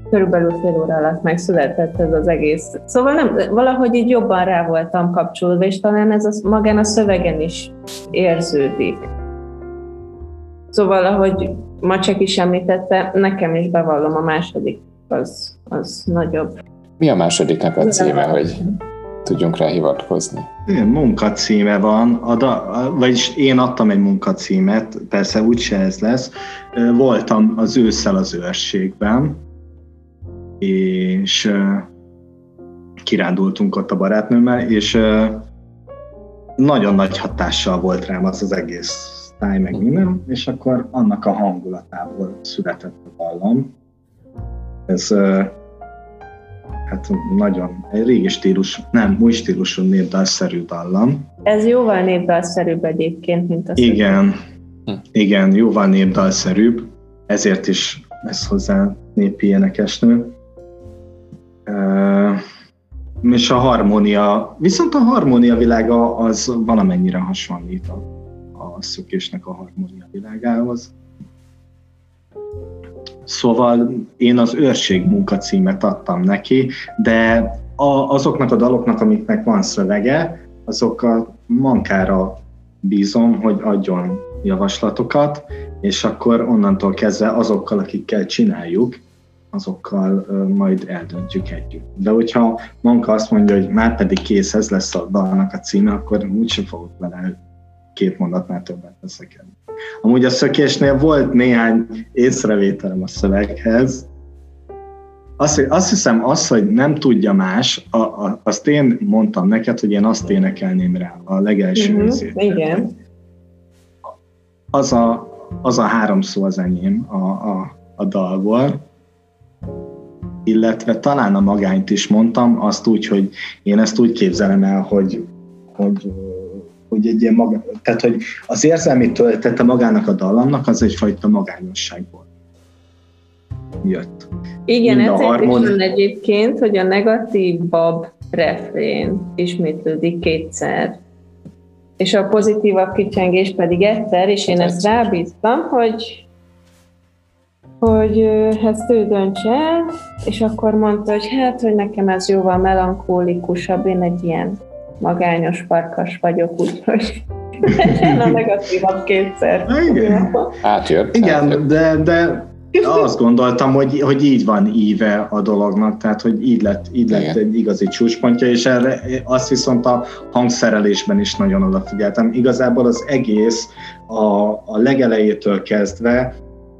körülbelül fél óra alatt megszületett ez az egész. Szóval nem, valahogy így jobban rá voltam kapcsolódva, és talán ez a, magán a szövegen is érződik. Szóval, ahogy Macsek is említette, nekem is bevallom a második, az, az nagyobb. Mi a másodiknak a címe, hogy tudjunk rá hivatkozni? Igen, munkacíme van, a vagyis én adtam egy munkacímet, persze úgyse ez lesz. Voltam az ősszel az őrségben, és kirándultunk ott a barátnőmmel, és nagyon nagy hatással volt rám az az egész táj, meg minden, és akkor annak a hangulatából született a dallam. Ez hát nagyon egy régi stílus, nem, új stílusú népdalszerű dallam. Ez jóval népdalszerűbb egyébként, mint a Igen, hm. igen, jóval népdalszerűbb, ezért is lesz hozzá népi énekesnő. Uh, és a harmónia, viszont a harmónia világa az valamennyire hasonlít a, a szökésnek a harmónia világához. Szóval én az őrség munkacímet adtam neki, de a, azoknak a daloknak, amiknek van szövege, azok a mankára bízom, hogy adjon javaslatokat, és akkor onnantól kezdve azokkal, akikkel csináljuk, azokkal majd eldöntjük együtt. De hogyha Manka azt mondja, hogy már pedig kész, ez lesz a dalnak a címe, akkor úgysem fogok vele két mondatnál többet veszekedni. Amúgy a szökésnél volt néhány észrevételem a szöveghez. Azt, azt hiszem, az, hogy nem tudja más, a, a, azt én mondtam neked, hogy én azt énekelném rá a legelső uh-huh, részét. Igen. Az a, az a három szó az enyém a, a, a dalból illetve talán a magányt is mondtam, azt úgy, hogy én ezt úgy képzelem el, hogy, hogy, hogy egy ilyen maga, tehát hogy az érzelmi töltete magának a dallamnak az egyfajta magányosságból jött. Igen, ez harmon... is van egyébként, hogy a negatív bab refrén ismétlődik kétszer, és a pozitívabb kicsengés pedig egyszer, és én ezt rábíztam, hogy hogy ezt ő döntse el, és akkor mondta, hogy hát, hogy nekem ez jóval melankólikusabb, én egy ilyen magányos farkas vagyok, úgyhogy a negatívabb kétszer. Igen. Átjött. Igen, átjött. de, de azt gondoltam, hogy, hogy így van íve a dolognak, tehát hogy így lett, így lett egy igazi csúcspontja, és erre azt viszont a hangszerelésben is nagyon odafigyeltem. Igazából az egész a, a legelejétől kezdve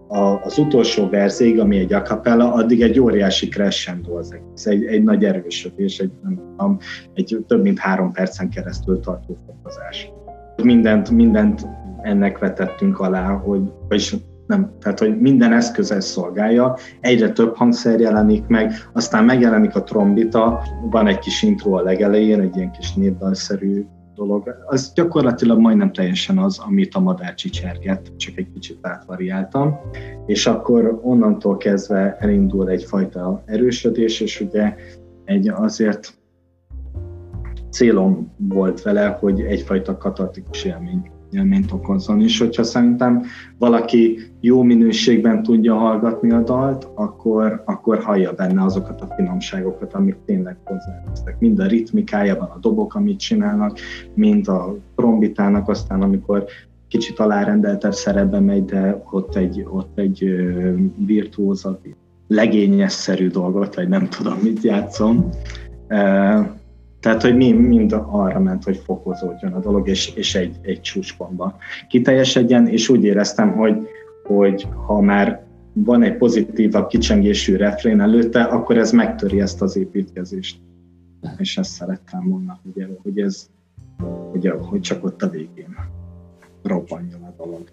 a, az utolsó verzéig, ami egy acapella, addig egy óriási crescendo az egész, egy, egy nagy erősödés, egy, nem tudom, egy több mint három percen keresztül tartó fokozás. Mindent, mindent ennek vetettünk alá, hogy, vagyis nem, tehát hogy minden eszköz ezt szolgálja, egyre több hangszer jelenik meg, aztán megjelenik a trombita, van egy kis intro a legelején, egy ilyen kis népdalszerű dolog. Az gyakorlatilag majdnem teljesen az, amit a madár csicserget, csak egy kicsit átvariáltam, és akkor onnantól kezdve elindul egyfajta erősödés, és ugye egy azért célom volt vele, hogy egyfajta katartikus élmény élményt okozzon. És hogyha szerintem valaki jó minőségben tudja hallgatni a dalt, akkor, akkor hallja benne azokat a finomságokat, amik tényleg hozzátesznek. Mind a ritmikájában, a dobok, amit csinálnak, mind a trombitának, aztán amikor kicsit alárendeltebb szerepbe megy, de ott egy, ott egy virtuózabb, legényesszerű dolgot, vagy nem tudom, mit játszom. Tehát, hogy mi mind arra ment, hogy fokozódjon a dolog, és, és egy, egy csúcspontba kiteljesedjen, és úgy éreztem, hogy, hogy ha már van egy pozitívabb kicsengésű refrén előtte, akkor ez megtöri ezt az építkezést. És ezt szerettem volna, hogy, hogy ez, hogy, hogy csak ott a végén robbanjon a dolog.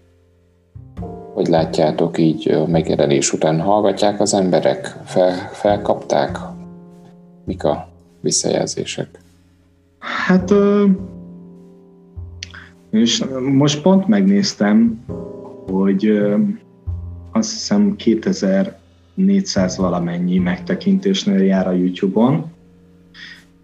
Hogy látjátok így a megjelenés után? Hallgatják az emberek? Fel, felkapták? Mik a visszajelzések? Hát és most pont megnéztem, hogy azt hiszem 2400 valamennyi megtekintésnél jár a YouTube-on,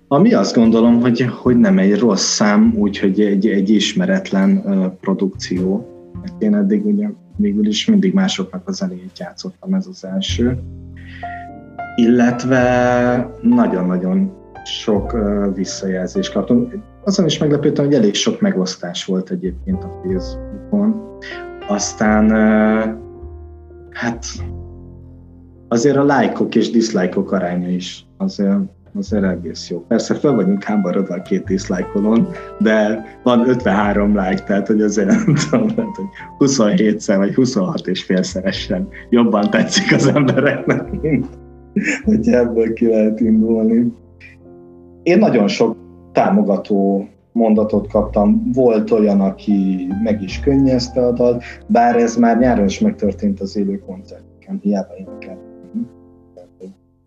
ami azt gondolom, hogy, hogy nem egy rossz szám, úgyhogy egy, egy ismeretlen produkció. Mert én eddig ugye végül is mindig másoknak az elejét játszottam, ez az első. Illetve nagyon-nagyon sok visszajelzést kaptam. Azon is meglepődtem, hogy elég sok megosztás volt egyébként a Facebookon. Aztán hát azért a lájkok és diszlájkok aránya is azért, azért egész jó. Persze fel vagyunk háborodva a két diszlájkolon, de van 53 like, tehát hogy azért nem tudom, lehet, hogy 27-szer vagy 26 és félszeresen jobban tetszik az embereknek, mint hogy ebből ki lehet indulni. Én nagyon sok támogató mondatot kaptam, volt olyan, aki meg is könnyezte a dalt, bár ez már nyáron is megtörtént az élő koncerteken, hiába énekel.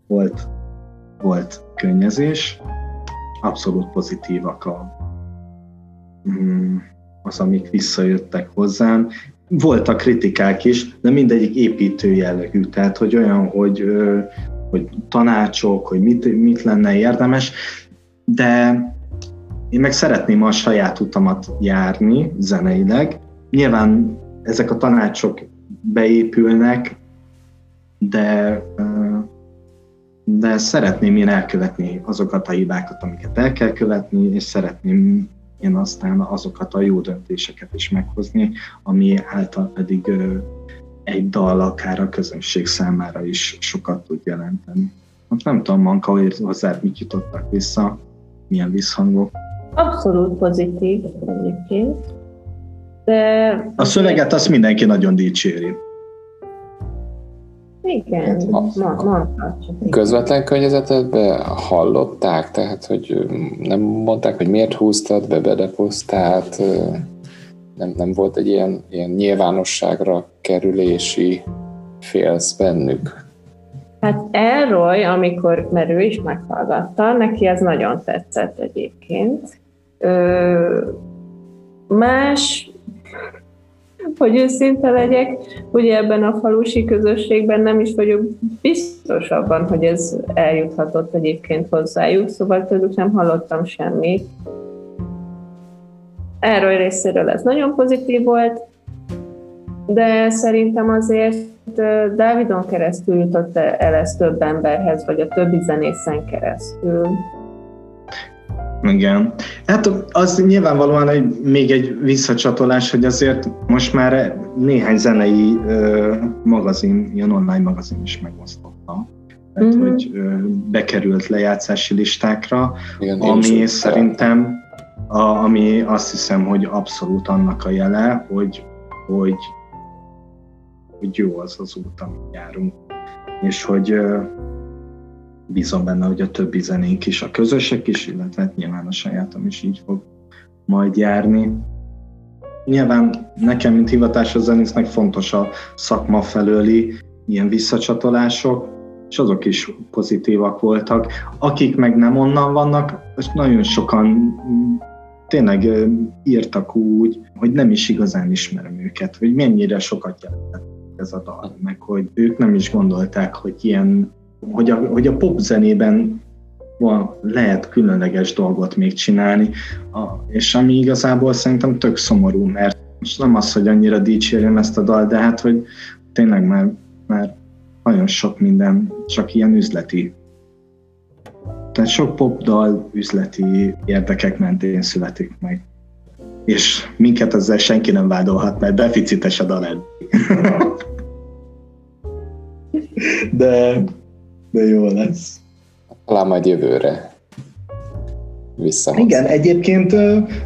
Volt, volt könnyezés, abszolút pozitívak a, mm, az, amik visszajöttek hozzám. Voltak kritikák is, de mindegyik építő jellegű, tehát hogy olyan, hogy, hogy tanácsok, hogy mit, mit lenne érdemes, de én meg szeretném a saját utamat járni zeneileg. Nyilván ezek a tanácsok beépülnek, de, de szeretném én elkövetni azokat a hibákat, amiket el kell követni, és szeretném én aztán azokat a jó döntéseket is meghozni, ami által pedig egy dal akár a közönség számára is sokat tud jelenteni. Hát nem tudom, Manka, hogy hozzád mit jutottak vissza, milyen visszhangok. Abszolút pozitív egyébként. De a szöveget azt mindenki nagyon dicséri. Igen, ma, ma, Közvetlen környezetedben hallották, tehát hogy nem mondták, hogy miért húztad be, bedepoztál, tehát nem, nem volt egy ilyen, ilyen nyilvánosságra kerülési félsz bennük? Hát Elroy, amikor, mert ő is meghallgatta, neki ez nagyon tetszett egyébként. Ö, más, hogy őszinte legyek, ugye ebben a falusi közösségben nem is vagyok biztos abban, hogy ez eljuthatott egyébként hozzájuk, szóval tőlük nem hallottam semmit. Erről részéről ez nagyon pozitív volt, de szerintem azért Dávidon keresztül jutott el ez több emberhez, vagy a többi zenészen keresztül. Igen. Hát az nyilvánvalóan egy, még egy visszacsatolás, hogy azért most már néhány zenei ö, magazin, ilyen online magazin is megosztotta. Tehát, mm-hmm. hogy ö, bekerült lejátszási listákra, Igen, ami szerintem, a, ami azt hiszem, hogy abszolút annak a jele, hogy, hogy, hogy jó az az út, amit járunk. És hogy bízom benne, hogy a többi zenénk is, a közösek is, illetve hát nyilván a sajátom is így fog majd járni. Nyilván nekem, mint hivatásos zenésznek fontos a szakma felőli ilyen visszacsatolások, és azok is pozitívak voltak. Akik meg nem onnan vannak, most nagyon sokan tényleg írtak úgy, hogy nem is igazán ismerem őket, hogy mennyire sokat jelentett ez a dal, meg hogy ők nem is gondolták, hogy ilyen hogy a, hogy a popzenében van, lehet különleges dolgot még csinálni, a, és ami igazából szerintem tök szomorú, mert most nem az, hogy annyira dicsérjem ezt a dal, de hát, hogy tényleg már, már nagyon sok minden csak ilyen üzleti. Tehát sok popdal üzleti érdekek mentén születik meg. És minket ezzel senki nem vádolhat, mert deficites a dal De de jó lesz. Talán majd jövőre vissza. Igen, egyébként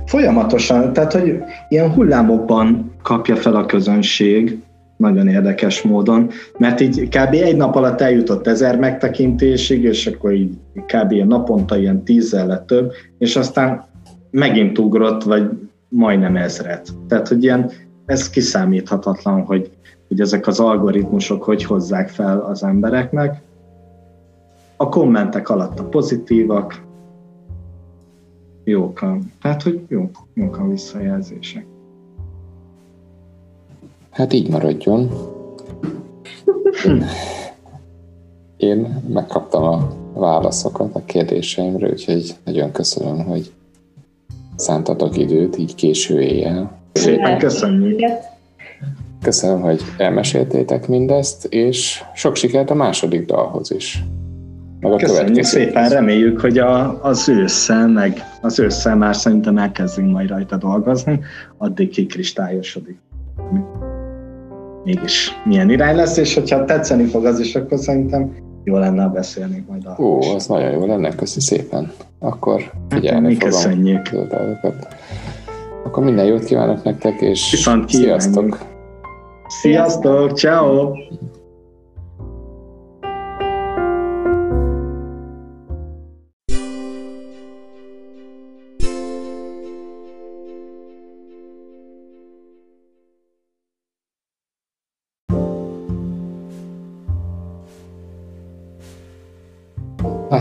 folyamatosan, tehát hogy ilyen hullámokban kapja fel a közönség, nagyon érdekes módon, mert így kb. egy nap alatt eljutott ezer megtekintésig, és akkor így kb. naponta ilyen tízzel lett több, és aztán megint ugrott, vagy majdnem ezret. Tehát, hogy ilyen, ez kiszámíthatatlan, hogy, hogy ezek az algoritmusok hogy hozzák fel az embereknek, a kommentek alatt a pozitívak, jók a, tehát, hogy jók, jók a visszajelzések. Hát így maradjon. Én megkaptam a válaszokat a kérdéseimre, úgyhogy nagyon köszönöm, hogy szántatok időt így késő éjjel. Szépen köszönjük! Köszönöm, hogy elmeséltétek mindezt, és sok sikert a második dalhoz is. Meg a Köszönjük szépen, reméljük, hogy a, az ősszel, meg az ősszel már szerintem elkezdünk majd rajta dolgozni, addig kikristályosodik. Mégis milyen irány lesz, és hogyha tetszeni fog az is, akkor szerintem jó lenne beszélni majd arról Ó, az nagyon jó lenne, köszi szépen. Akkor hát, figyelni hát, fogom. Köszönjük. Akkor minden jót kívánok nektek, és Viszont sziasztok! Sziasztok, ciao.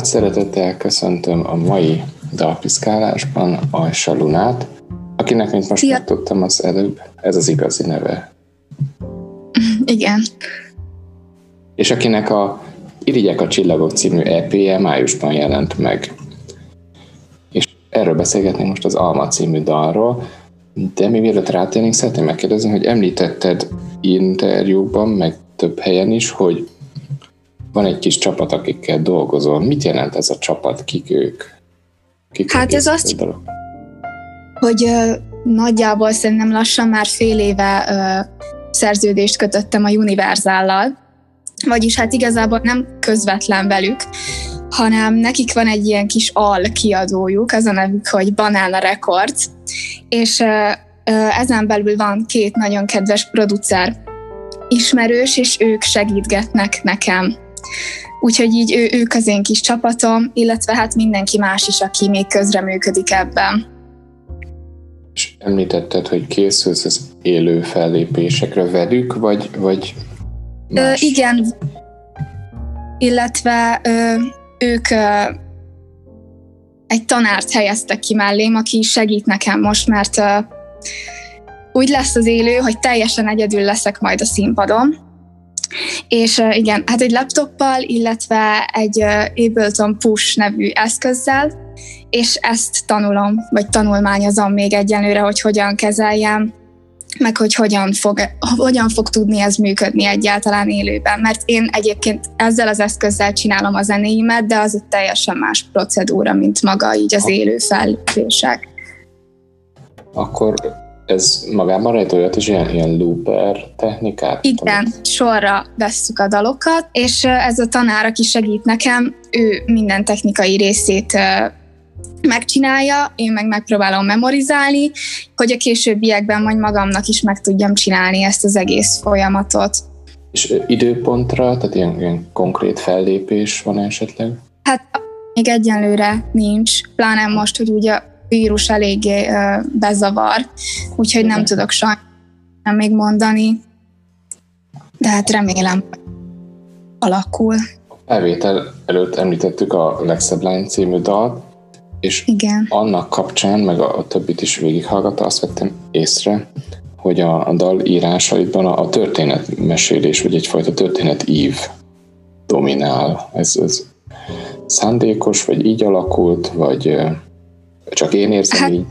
Szeretettel köszöntöm a mai dalpiszkálásban Ajsa Lunát, akinek, mint most Szia. megtudtam az előbb, ez az igazi neve. Igen. És akinek a Irigyek a csillagok című EP-je májusban jelent meg. És erről beszélgetnénk most az Alma című dalról, de mi mielőtt rátérnénk, szeretném megkérdezni, hogy említetted interjúban, meg több helyen is, hogy van egy kis csapat, akikkel dolgozol. Mit jelent ez a csapat? Kik ők? Kik hát ez azt, dolog? hogy uh, nagyjából szerintem lassan már fél éve uh, szerződést kötöttem a Univerzállal, vagyis hát igazából nem közvetlen velük, hanem nekik van egy ilyen kis al kiadójuk, az a nevük, hogy Banana Records, és ezen belül van két nagyon kedves producer ismerős, és ők segítgetnek nekem. Úgyhogy így ő, ők az én kis csapatom, illetve hát mindenki más is, aki még közreműködik ebben. És említetted, hogy készülsz az élő fellépésekre velük, vagy, vagy Ö, igen, illetve ö, ők ö, egy tanárt helyeztek ki mellém, aki segít nekem most, mert ö, úgy lesz az élő, hogy teljesen egyedül leszek majd a színpadon. És igen, hát egy laptoppal, illetve egy Ableton Push nevű eszközzel, és ezt tanulom, vagy tanulmányozom még egyenlőre, hogy hogyan kezeljem, meg hogy hogyan fog, hogyan fog tudni ez működni egyáltalán élőben. Mert én egyébként ezzel az eszközzel csinálom a zenéimet, de az egy teljesen más procedúra, mint maga így az élő fellépések. Akkor ez magában rejt olyat is, ilyen, ilyen looper technikát? Igen, amit... sorra vesszük a dalokat, és ez a tanár, aki segít nekem, ő minden technikai részét megcsinálja, én meg megpróbálom memorizálni, hogy a későbbiekben majd magamnak is meg tudjam csinálni ezt az egész folyamatot. És időpontra, tehát ilyen, ilyen konkrét fellépés van esetleg? Hát még egyenlőre nincs, pláne most, hogy ugye vírus eléggé bezavar, úgyhogy nem tudok sajnos még mondani, de hát remélem alakul. A felvétel előtt említettük a Legszebb Lány című dalt, és Igen. annak kapcsán, meg a, a többit is végighallgatta, azt vettem észre, hogy a, a dal írásaiban a, a történetmesélés, vagy egyfajta történet ív dominál. Ez, ez szándékos, vagy így alakult, vagy csak én érzem hát, így?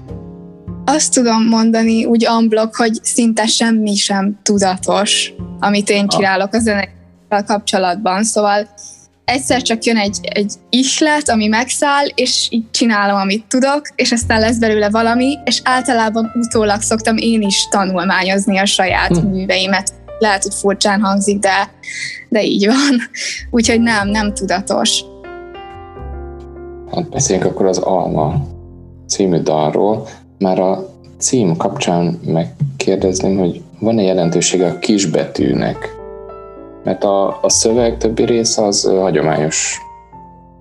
Azt tudom mondani úgy amblok, hogy szinte semmi sem tudatos, amit én ah. csinálok a zenével kapcsolatban, szóval egyszer csak jön egy, egy ihlet, ami megszáll, és így csinálom, amit tudok, és aztán lesz belőle valami, és általában utólag szoktam én is tanulmányozni a saját hm. műveimet. Lehet, hogy furcsán hangzik, de, de így van. Úgyhogy nem, nem tudatos. Hát beszéljünk akkor az Alma című dalról. Már a cím kapcsán megkérdezném, hogy van-e jelentősége a kisbetűnek mert a, a szöveg többi része az hagyományos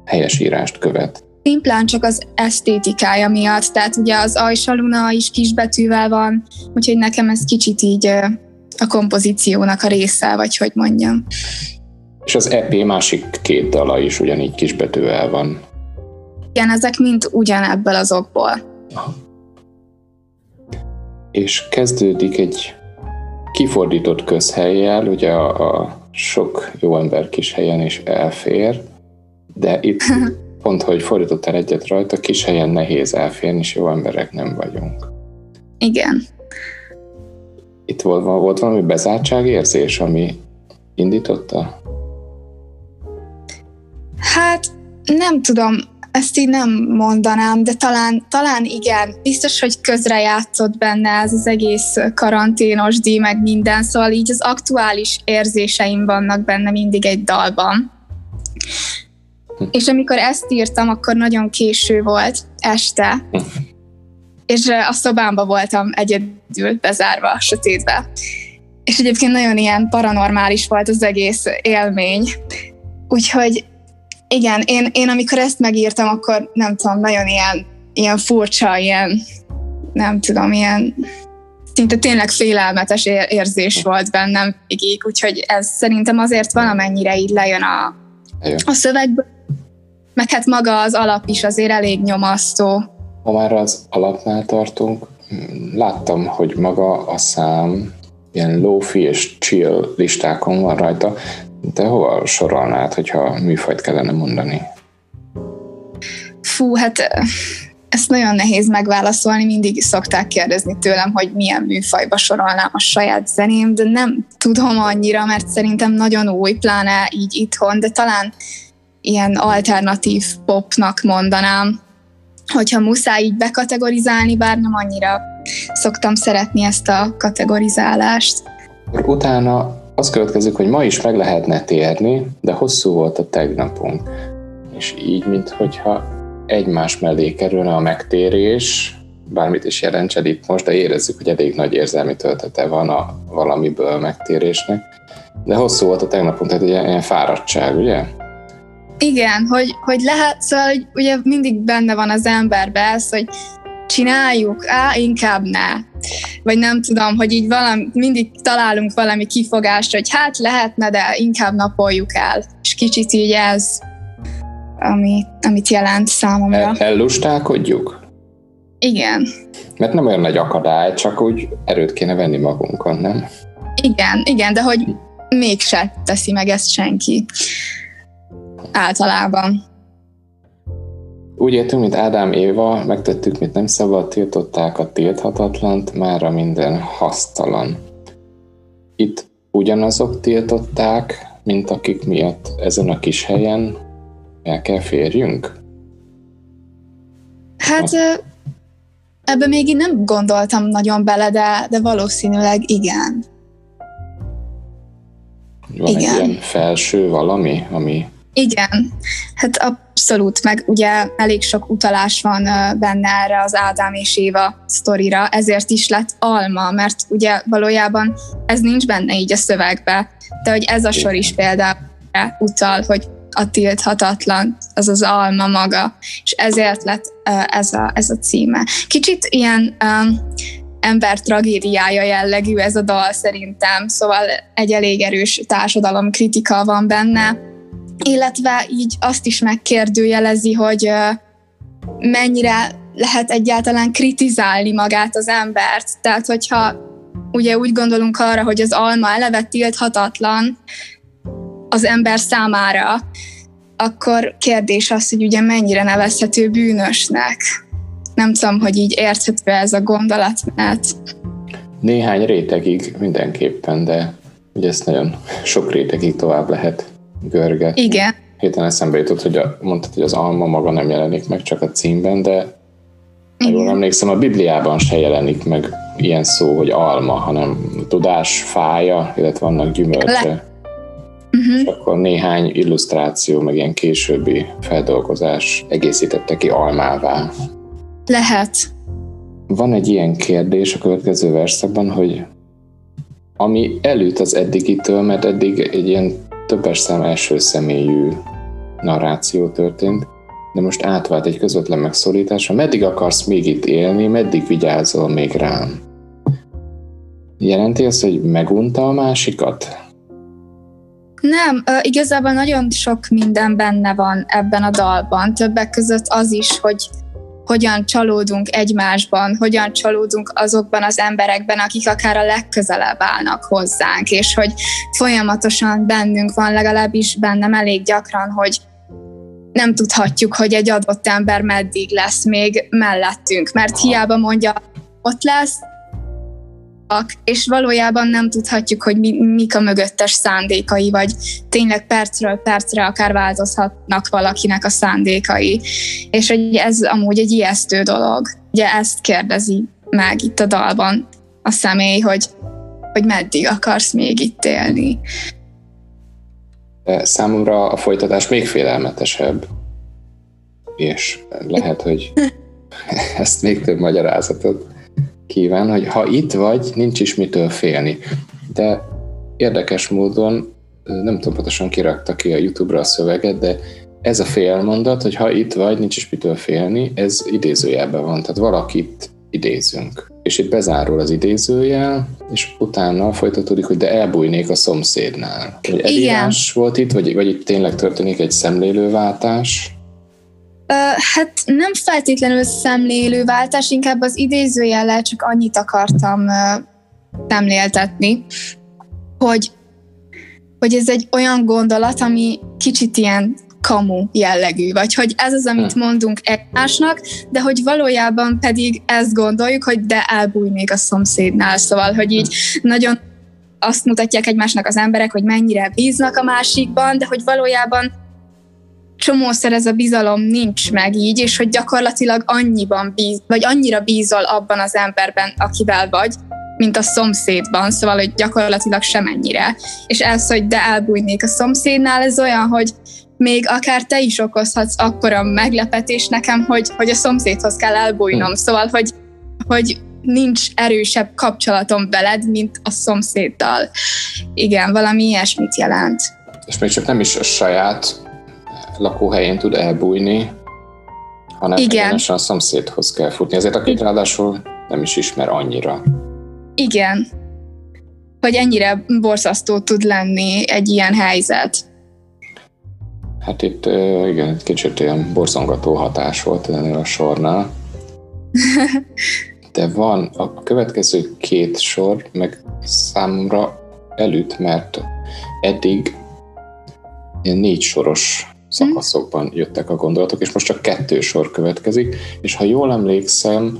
helyesírást követ. Szimplán csak az esztétikája miatt, tehát ugye az ajsaluna is kisbetűvel van, úgyhogy nekem ez kicsit így a kompozíciónak a része, vagy hogy mondjam. És az EP másik két dala is ugyanígy kisbetűvel van. Igen, ezek mind ugyanebből az okból. És kezdődik egy kifordított közhelyjel, ugye a, a sok jó ember kis helyen is elfér, de itt pont, hogy fordítottál egyet rajta, kis helyen nehéz elférni, és jó emberek nem vagyunk. Igen. Itt volt, volt valami bezártságérzés, ami indította? Hát nem tudom, ezt így nem mondanám, de talán, talán igen. Biztos, hogy közrejátszott benne ez az egész karanténos díj, meg minden, szóval így az aktuális érzéseim vannak benne mindig egy dalban. És amikor ezt írtam, akkor nagyon késő volt, este, és a szobámba voltam egyedül bezárva, sötétbe. És egyébként nagyon ilyen paranormális volt az egész élmény. Úgyhogy igen, én, én amikor ezt megírtam, akkor nem tudom, nagyon ilyen, ilyen furcsa, ilyen nem tudom, ilyen szinte tényleg félelmetes érzés volt bennem végig, úgyhogy ez szerintem azért valamennyire így lejön a, a szövegből. meg hát maga az alap is azért elég nyomasztó. Ha már az alapnál tartunk, láttam, hogy maga a szám ilyen low-fi és chill listákon van rajta, de hova sorolnád, hogyha műfajt kellene mondani? Fú, hát ezt nagyon nehéz megválaszolni, mindig szokták kérdezni tőlem, hogy milyen műfajba sorolnám a saját zeném, de nem tudom annyira, mert szerintem nagyon új, pláne így itthon, de talán ilyen alternatív popnak mondanám, hogyha muszáj így bekategorizálni, bár nem annyira szoktam szeretni ezt a kategorizálást. Utána az következik, hogy ma is meg lehetne térni, de hosszú volt a tegnapunk. És így, mintha egymás mellé kerülne a megtérés, bármit is jelentsen itt most, de érezzük, hogy elég nagy érzelmi töltete van a valamiből megtérésnek. De hosszú volt a tegnapunk, tehát egy ilyen fáradtság, ugye? Igen, hogy, hogy lehet, szóval hogy ugye mindig benne van az emberbe ez, hogy csináljuk, á, inkább ne. Vagy nem tudom, hogy így valami, mindig találunk valami kifogást, hogy hát lehetne, de inkább napoljuk el. És kicsit így ez, ami, amit jelent számomra. El, ellustálkodjuk? Igen. Mert nem olyan nagy akadály, csak úgy erőt kéne venni magunkon, nem? Igen, igen, de hogy mégse teszi meg ezt senki. Általában. Úgy értünk, mint Ádám Éva, megtettük, mit nem szabad, tiltották a tilthatatlant, mára minden hasztalan. Itt ugyanazok tiltották, mint akik miatt ezen a kis helyen el kell férjünk? Hát ebbe még én nem gondoltam nagyon bele, de, de valószínűleg igen. Van igen. egy ilyen felső valami, ami... Igen, hát abszolút, meg ugye elég sok utalás van benne erre az Ádám és Éva sztorira, ezért is lett Alma, mert ugye valójában ez nincs benne így a szövegbe, de hogy ez a sor is például utal, hogy a tilthatatlan, az az alma maga, és ezért lett ez a, ez a címe. Kicsit ilyen um, ember tragédiája jellegű ez a dal szerintem, szóval egy elég erős társadalom kritika van benne, illetve így azt is megkérdőjelezi, hogy mennyire lehet egyáltalán kritizálni magát az embert. Tehát, hogyha ugye úgy gondolunk arra, hogy az alma eleve tilthatatlan, az ember számára, akkor kérdés az, hogy ugye mennyire nevezhető bűnösnek. Nem tudom, hogy így érthető ez a gondolat, mert... Néhány rétegig mindenképpen, de ugye ezt nagyon sok rétegig tovább lehet görgetni. Igen. Héten eszembe jutott, hogy a, mondtad, hogy az alma maga nem jelenik meg csak a címben, de jól emlékszem, a Bibliában se jelenik meg ilyen szó, hogy alma, hanem tudás fája, illetve vannak gyümölcse. Uh-huh. és akkor néhány illusztráció, meg ilyen későbbi feldolgozás egészítette ki almává. Lehet. Van egy ilyen kérdés a következő verszakban, hogy ami előtt az eddigitől, mert eddig egy ilyen többes szám első személyű narráció történt, de most átvált egy közvetlen megszólításra, meddig akarsz még itt élni, meddig vigyázol még rám? Jelenti azt, hogy megunta a másikat? Nem, igazából nagyon sok minden benne van ebben a dalban. Többek között az is, hogy hogyan csalódunk egymásban, hogyan csalódunk azokban az emberekben, akik akár a legközelebb állnak hozzánk, és hogy folyamatosan bennünk van, legalábbis bennem elég gyakran, hogy nem tudhatjuk, hogy egy adott ember meddig lesz még mellettünk, mert hiába mondja, ott lesz, és valójában nem tudhatjuk, hogy mi, mik a mögöttes szándékai, vagy tényleg percről percre akár változhatnak valakinek a szándékai. És hogy ez amúgy egy ijesztő dolog. Ugye ezt kérdezi meg itt a dalban a személy, hogy, hogy meddig akarsz még itt élni. Számomra a folytatás még félelmetesebb. És lehet, hogy ezt még több magyarázatot kíván, hogy ha itt vagy, nincs is mitől félni. De érdekes módon, nem tudom pontosan kirakta ki a YouTube-ra a szöveget, de ez a félmondat, hogy ha itt vagy, nincs is mitől félni, ez idézőjelben van, tehát valakit idézünk. És itt bezárul az idézőjel, és utána folytatódik, hogy de elbújnék a szomszédnál. Hogy elírás volt itt, vagy, vagy itt tényleg történik egy szemlélőváltás? Hát nem feltétlenül szemlélőváltás, inkább az idézőjellel csak annyit akartam szemléltetni, hogy, hogy ez egy olyan gondolat, ami kicsit ilyen kamu jellegű, vagy hogy ez az, amit hm. mondunk egymásnak, de hogy valójában pedig ezt gondoljuk, hogy de elbújnék a szomszédnál, szóval, hogy így hm. nagyon azt mutatják egymásnak az emberek, hogy mennyire bíznak a másikban, de hogy valójában csomószor ez a bizalom nincs meg így, és hogy gyakorlatilag annyiban bíz, vagy annyira bízol abban az emberben, akivel vagy, mint a szomszédban, szóval, hogy gyakorlatilag semennyire. És ez, hogy de elbújnék a szomszédnál, ez olyan, hogy még akár te is okozhatsz akkora meglepetés nekem, hogy, hogy a szomszédhoz kell elbújnom. Hmm. Szóval, hogy, hogy nincs erősebb kapcsolatom veled, mint a szomszéddal. Igen, valami ilyesmit jelent. És még csak nem is a saját lakóhelyén tud elbújni, hanem Igen. egyenesen a szomszédhoz kell futni. Ezért akit ráadásul nem is ismer annyira. Igen. Hogy ennyire borzasztó tud lenni egy ilyen helyzet. Hát itt igen, egy kicsit ilyen borzongató hatás volt ennél a sornál. De van a következő két sor, meg számomra elüt, mert eddig ilyen négy soros szakaszokban jöttek a gondolatok, és most csak kettő sor következik, és ha jól emlékszem,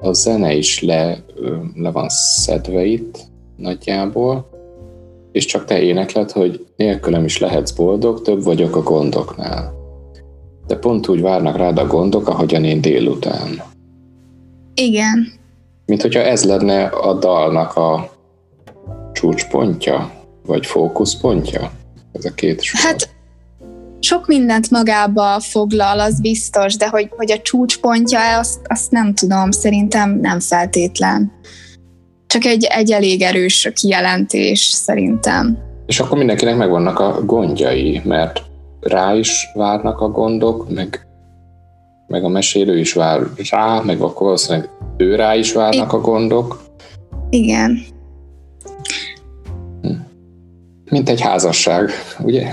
a zene is le, le van szedve itt nagyjából, és csak te énekled, hogy nélkülem is lehetsz boldog, több vagyok a gondoknál. De pont úgy várnak rád a gondok, ahogyan én délután. Igen. Mint hogyha ez lenne a dalnak a csúcspontja, vagy fókuszpontja, ez a két sor. Hát sok mindent magába foglal, az biztos, de hogy, hogy a csúcspontja, azt, azt nem tudom, szerintem nem feltétlen. Csak egy, egy elég erős kijelentés szerintem. És akkor mindenkinek megvannak a gondjai, mert rá is várnak a gondok, meg, meg a mesélő is vár rá, meg akkor valószínűleg ő rá is várnak I- a gondok. Igen. Hm. Mint egy házasság, ugye?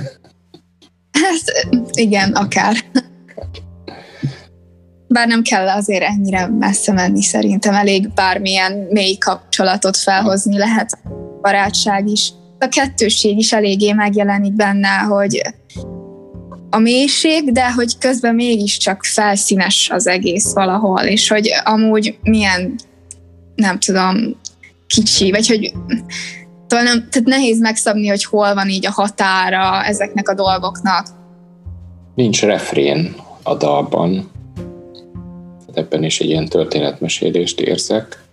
Hát igen, akár. Bár nem kell azért ennyire messze menni szerintem, elég bármilyen mély kapcsolatot felhozni lehet, barátság is. A kettősség is eléggé megjelenik benne, hogy a mélység, de hogy közben mégiscsak felszínes az egész valahol, és hogy amúgy milyen, nem tudom, kicsi, vagy hogy tehát nehéz megszabni, hogy hol van így a határa ezeknek a dolgoknak. Nincs refrén a dalban. Ebben is egy ilyen történetmesélést érzek.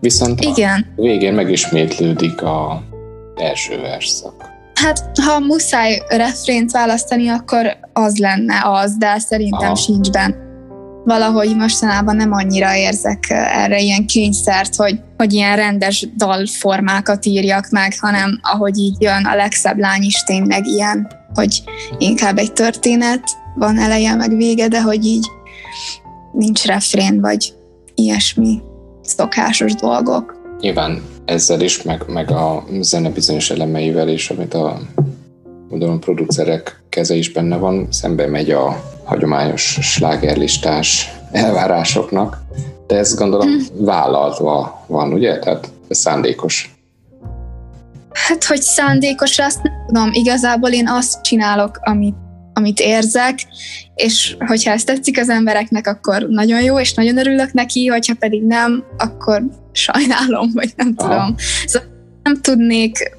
Viszont Igen. a végén megismétlődik a első verszak. Hát, ha muszáj refrént választani, akkor az lenne az, de szerintem Aha. sincs benne valahogy mostanában nem annyira érzek erre ilyen kényszert, hogy, hogy ilyen rendes dalformákat írjak meg, hanem ahogy így jön a legszebb lány is tényleg ilyen, hogy inkább egy történet, van eleje meg vége, de hogy így nincs refrén, vagy ilyesmi szokásos dolgok. Nyilván ezzel is, meg, meg a zene bizonyos elemeivel is, amit a gondolom producerek keze is benne van, szembe megy a hagyományos slágerlistás elvárásoknak, de ez gondolom hm. vállaltva van, ugye? Tehát ez szándékos. Hát, hogy szándékos, azt nem tudom. Igazából én azt csinálok, amit, amit érzek, és hogyha ezt tetszik az embereknek, akkor nagyon jó, és nagyon örülök neki, hogyha pedig nem, akkor sajnálom, vagy nem tudom. Szóval nem tudnék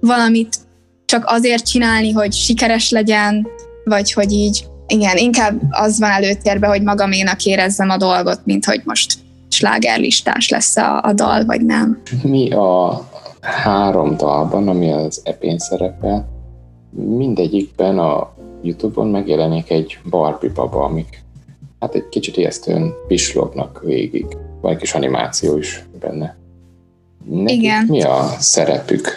valamit csak azért csinálni, hogy sikeres legyen, vagy hogy így, igen, inkább az van előtérbe, hogy magaménak érezzem a dolgot, mint hogy most slágerlistás lesz a, a dal, vagy nem. Mi a három dalban, ami az epén szerepel, mindegyikben a Youtube-on megjelenik egy Barbie baba, amik hát egy kicsit ijesztően pislognak végig. Van egy kis animáció is benne. Nekik Igen. mi a szerepük?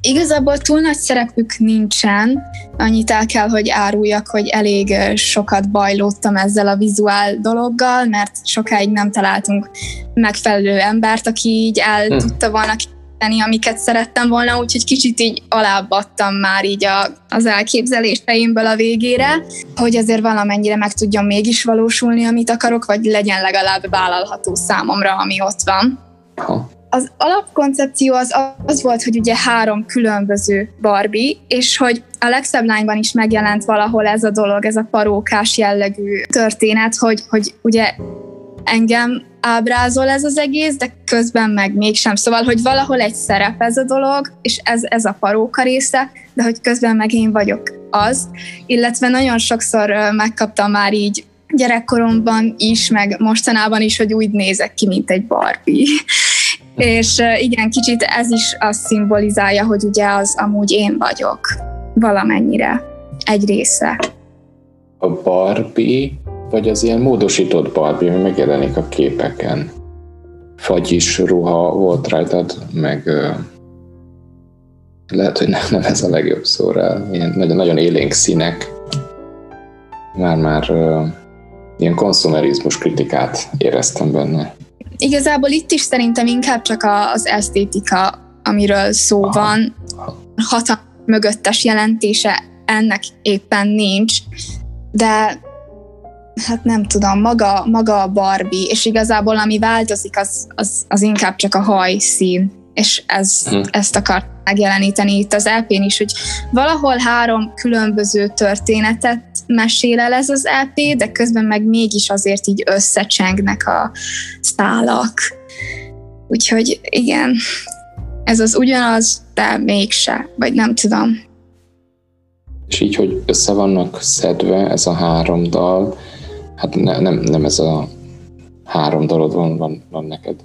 Igazából túl nagy szerepük nincsen, annyit el kell, hogy áruljak, hogy elég sokat bajlódtam ezzel a vizuál dologgal, mert sokáig nem találtunk megfelelő embert, aki így el hm. tudta volna teljesíteni, amiket szerettem volna, úgyhogy kicsit így alábbadtam már így a, az elképzeléseimből a végére, hogy azért valamennyire meg tudjon mégis valósulni, amit akarok, vagy legyen legalább vállalható számomra, ami ott van. Ha. Az alapkoncepció az, az volt, hogy ugye három különböző Barbie, és hogy a legszebb lányban is megjelent valahol ez a dolog, ez a parókás jellegű történet, hogy, hogy ugye engem ábrázol ez az egész, de közben meg mégsem. Szóval, hogy valahol egy szerep ez a dolog, és ez, ez a paróka része, de hogy közben meg én vagyok az. Illetve nagyon sokszor megkaptam már így gyerekkoromban is, meg mostanában is, hogy úgy nézek ki, mint egy Barbie. és igen, kicsit ez is azt szimbolizálja, hogy ugye az amúgy én vagyok valamennyire egy része. A Barbie vagy az ilyen módosított Barbie, ami megjelenik a képeken. Fagyis ruha volt rajtad, meg lehet, hogy nem, nem ez a legjobb szóra, ilyen nagyon, nagyon élénk színek. Már-már ilyen konzumerizmus kritikát éreztem benne. Igazából itt is szerintem inkább csak az esztétika, amiről szó Aha. van, hatalmas mögöttes jelentése ennek éppen nincs, de hát nem tudom, maga, maga a Barbie, és igazából ami változik, az, az, az inkább csak a hajszín, és ez, hm. ezt akart megjeleníteni itt az lp is, hogy valahol három különböző történetet mesél el ez az LP, de közben meg mégis azért így összecsengnek a szálak. Úgyhogy igen, ez az ugyanaz, de mégse, vagy nem tudom. És így, hogy össze vannak szedve ez a három dal, hát ne, nem, nem ez a három dolog van, van, van neked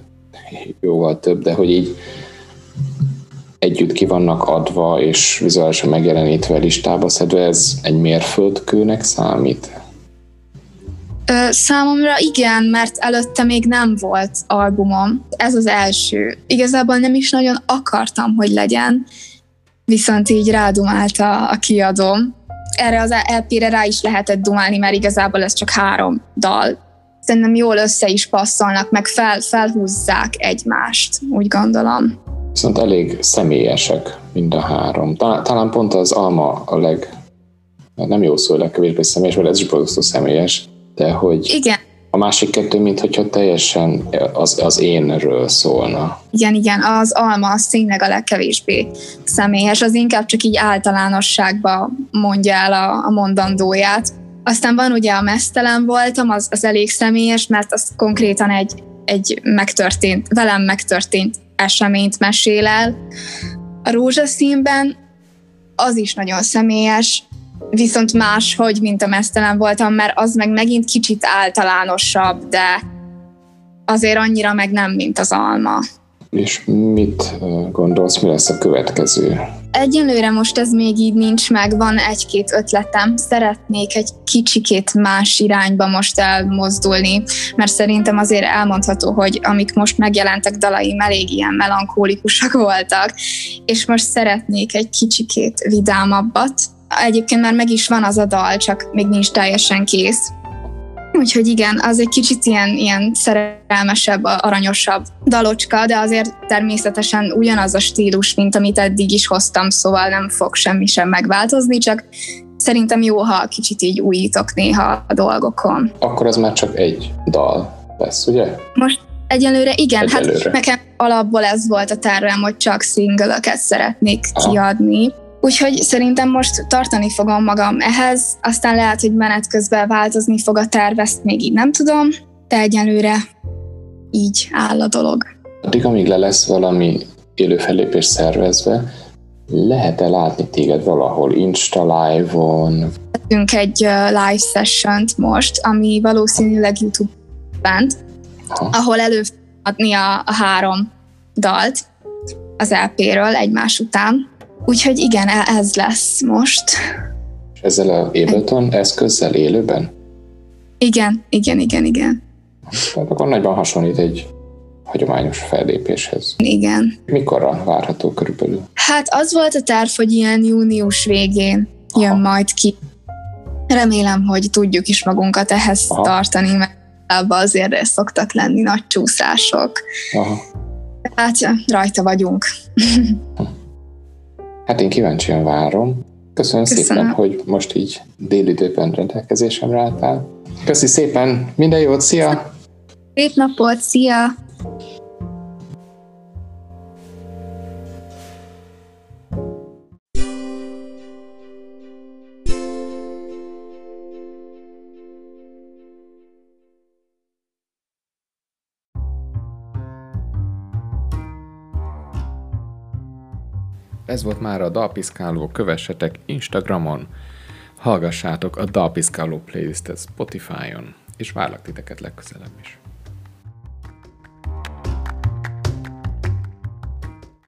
jóval több, de hogy így együtt ki vannak adva és vizuálisan megjelenítve listába szedve, ez egy mérföldkőnek számít? Ö, számomra igen, mert előtte még nem volt albumom. Ez az első. Igazából nem is nagyon akartam, hogy legyen, viszont így rádumált a, a kiadom, erre az LP-re rá is lehetett dumálni, mert igazából ez csak három dal. Szerintem jól össze is passzolnak, meg fel, felhúzzák egymást, úgy gondolom. Viszont elég személyesek mind a három. Talán, talán pont az Alma a leg, nem jó szó, a legkevésbé személyes, mert ez is borzasztó személyes, de hogy Igen. A másik kettő, mintha teljesen az, az énről szólna. Igen, igen, az alma az tényleg a legkevésbé személyes, az inkább csak így általánosságba mondja el a, a mondandóját. Aztán van ugye a mesztelen voltam, az, az elég személyes, mert az konkrétan egy, egy megtörtént, velem megtörtént eseményt mesél el. A rózsaszínben az is nagyon személyes, viszont máshogy, mint a mesztelen voltam, mert az meg megint kicsit általánosabb, de azért annyira meg nem, mint az alma. És mit gondolsz, mi lesz a következő? Egyelőre most ez még így nincs meg, van egy-két ötletem. Szeretnék egy kicsikét más irányba most elmozdulni, mert szerintem azért elmondható, hogy amik most megjelentek dalaim elég ilyen melankólikusak voltak, és most szeretnék egy kicsikét vidámabbat. Egyébként már meg is van az a dal, csak még nincs teljesen kész. Úgyhogy igen, az egy kicsit ilyen, ilyen szerelmesebb, aranyosabb dalocska, de azért természetesen ugyanaz a stílus, mint amit eddig is hoztam, szóval nem fog semmi sem megváltozni, csak szerintem jó, ha kicsit így újítok néha a dolgokon. Akkor az már csak egy dal lesz, ugye? Most egyelőre igen, hát egyelőre. hát nekem alapból ez volt a tervem, hogy csak szingölöket szeretnék Aha. kiadni. Úgyhogy szerintem most tartani fogom magam ehhez, aztán lehet, hogy menet közben változni fog a terv, ezt még így nem tudom, de egyelőre így áll a dolog. Addig, amíg le lesz valami élő fellépés szervezve, lehet-e látni téged valahol Insta live-on? Tettünk egy live session most, ami valószínűleg YouTube bent, ahol elő adni a, a három dalt az LP-ről egymás után Úgyhogy igen, e- ez lesz most. És ezzel a Ableton eszközzel élőben? Igen, igen, igen, igen. Tehát akkor nagyban hasonlít egy hagyományos fellépéshez. Igen. Mikorra várható körülbelül? Hát az volt a terv, hogy ilyen június végén jön Aha. majd ki. Remélem, hogy tudjuk is magunkat ehhez Aha. tartani, mert azért szoktak lenni nagy csúszások. Aha. Hát rajta vagyunk. hát én kíváncsian várom. Köszönöm, Köszönöm szépen, hogy most így délidőben rendelkezésemre álltál. Köszi szépen, minden jót, szia! Szép napot, szia! Ez volt már a Dalpiszkáló, kövessetek Instagramon, hallgassátok a Dalpiszkáló playlistet Spotify-on, és várlak titeket legközelebb is.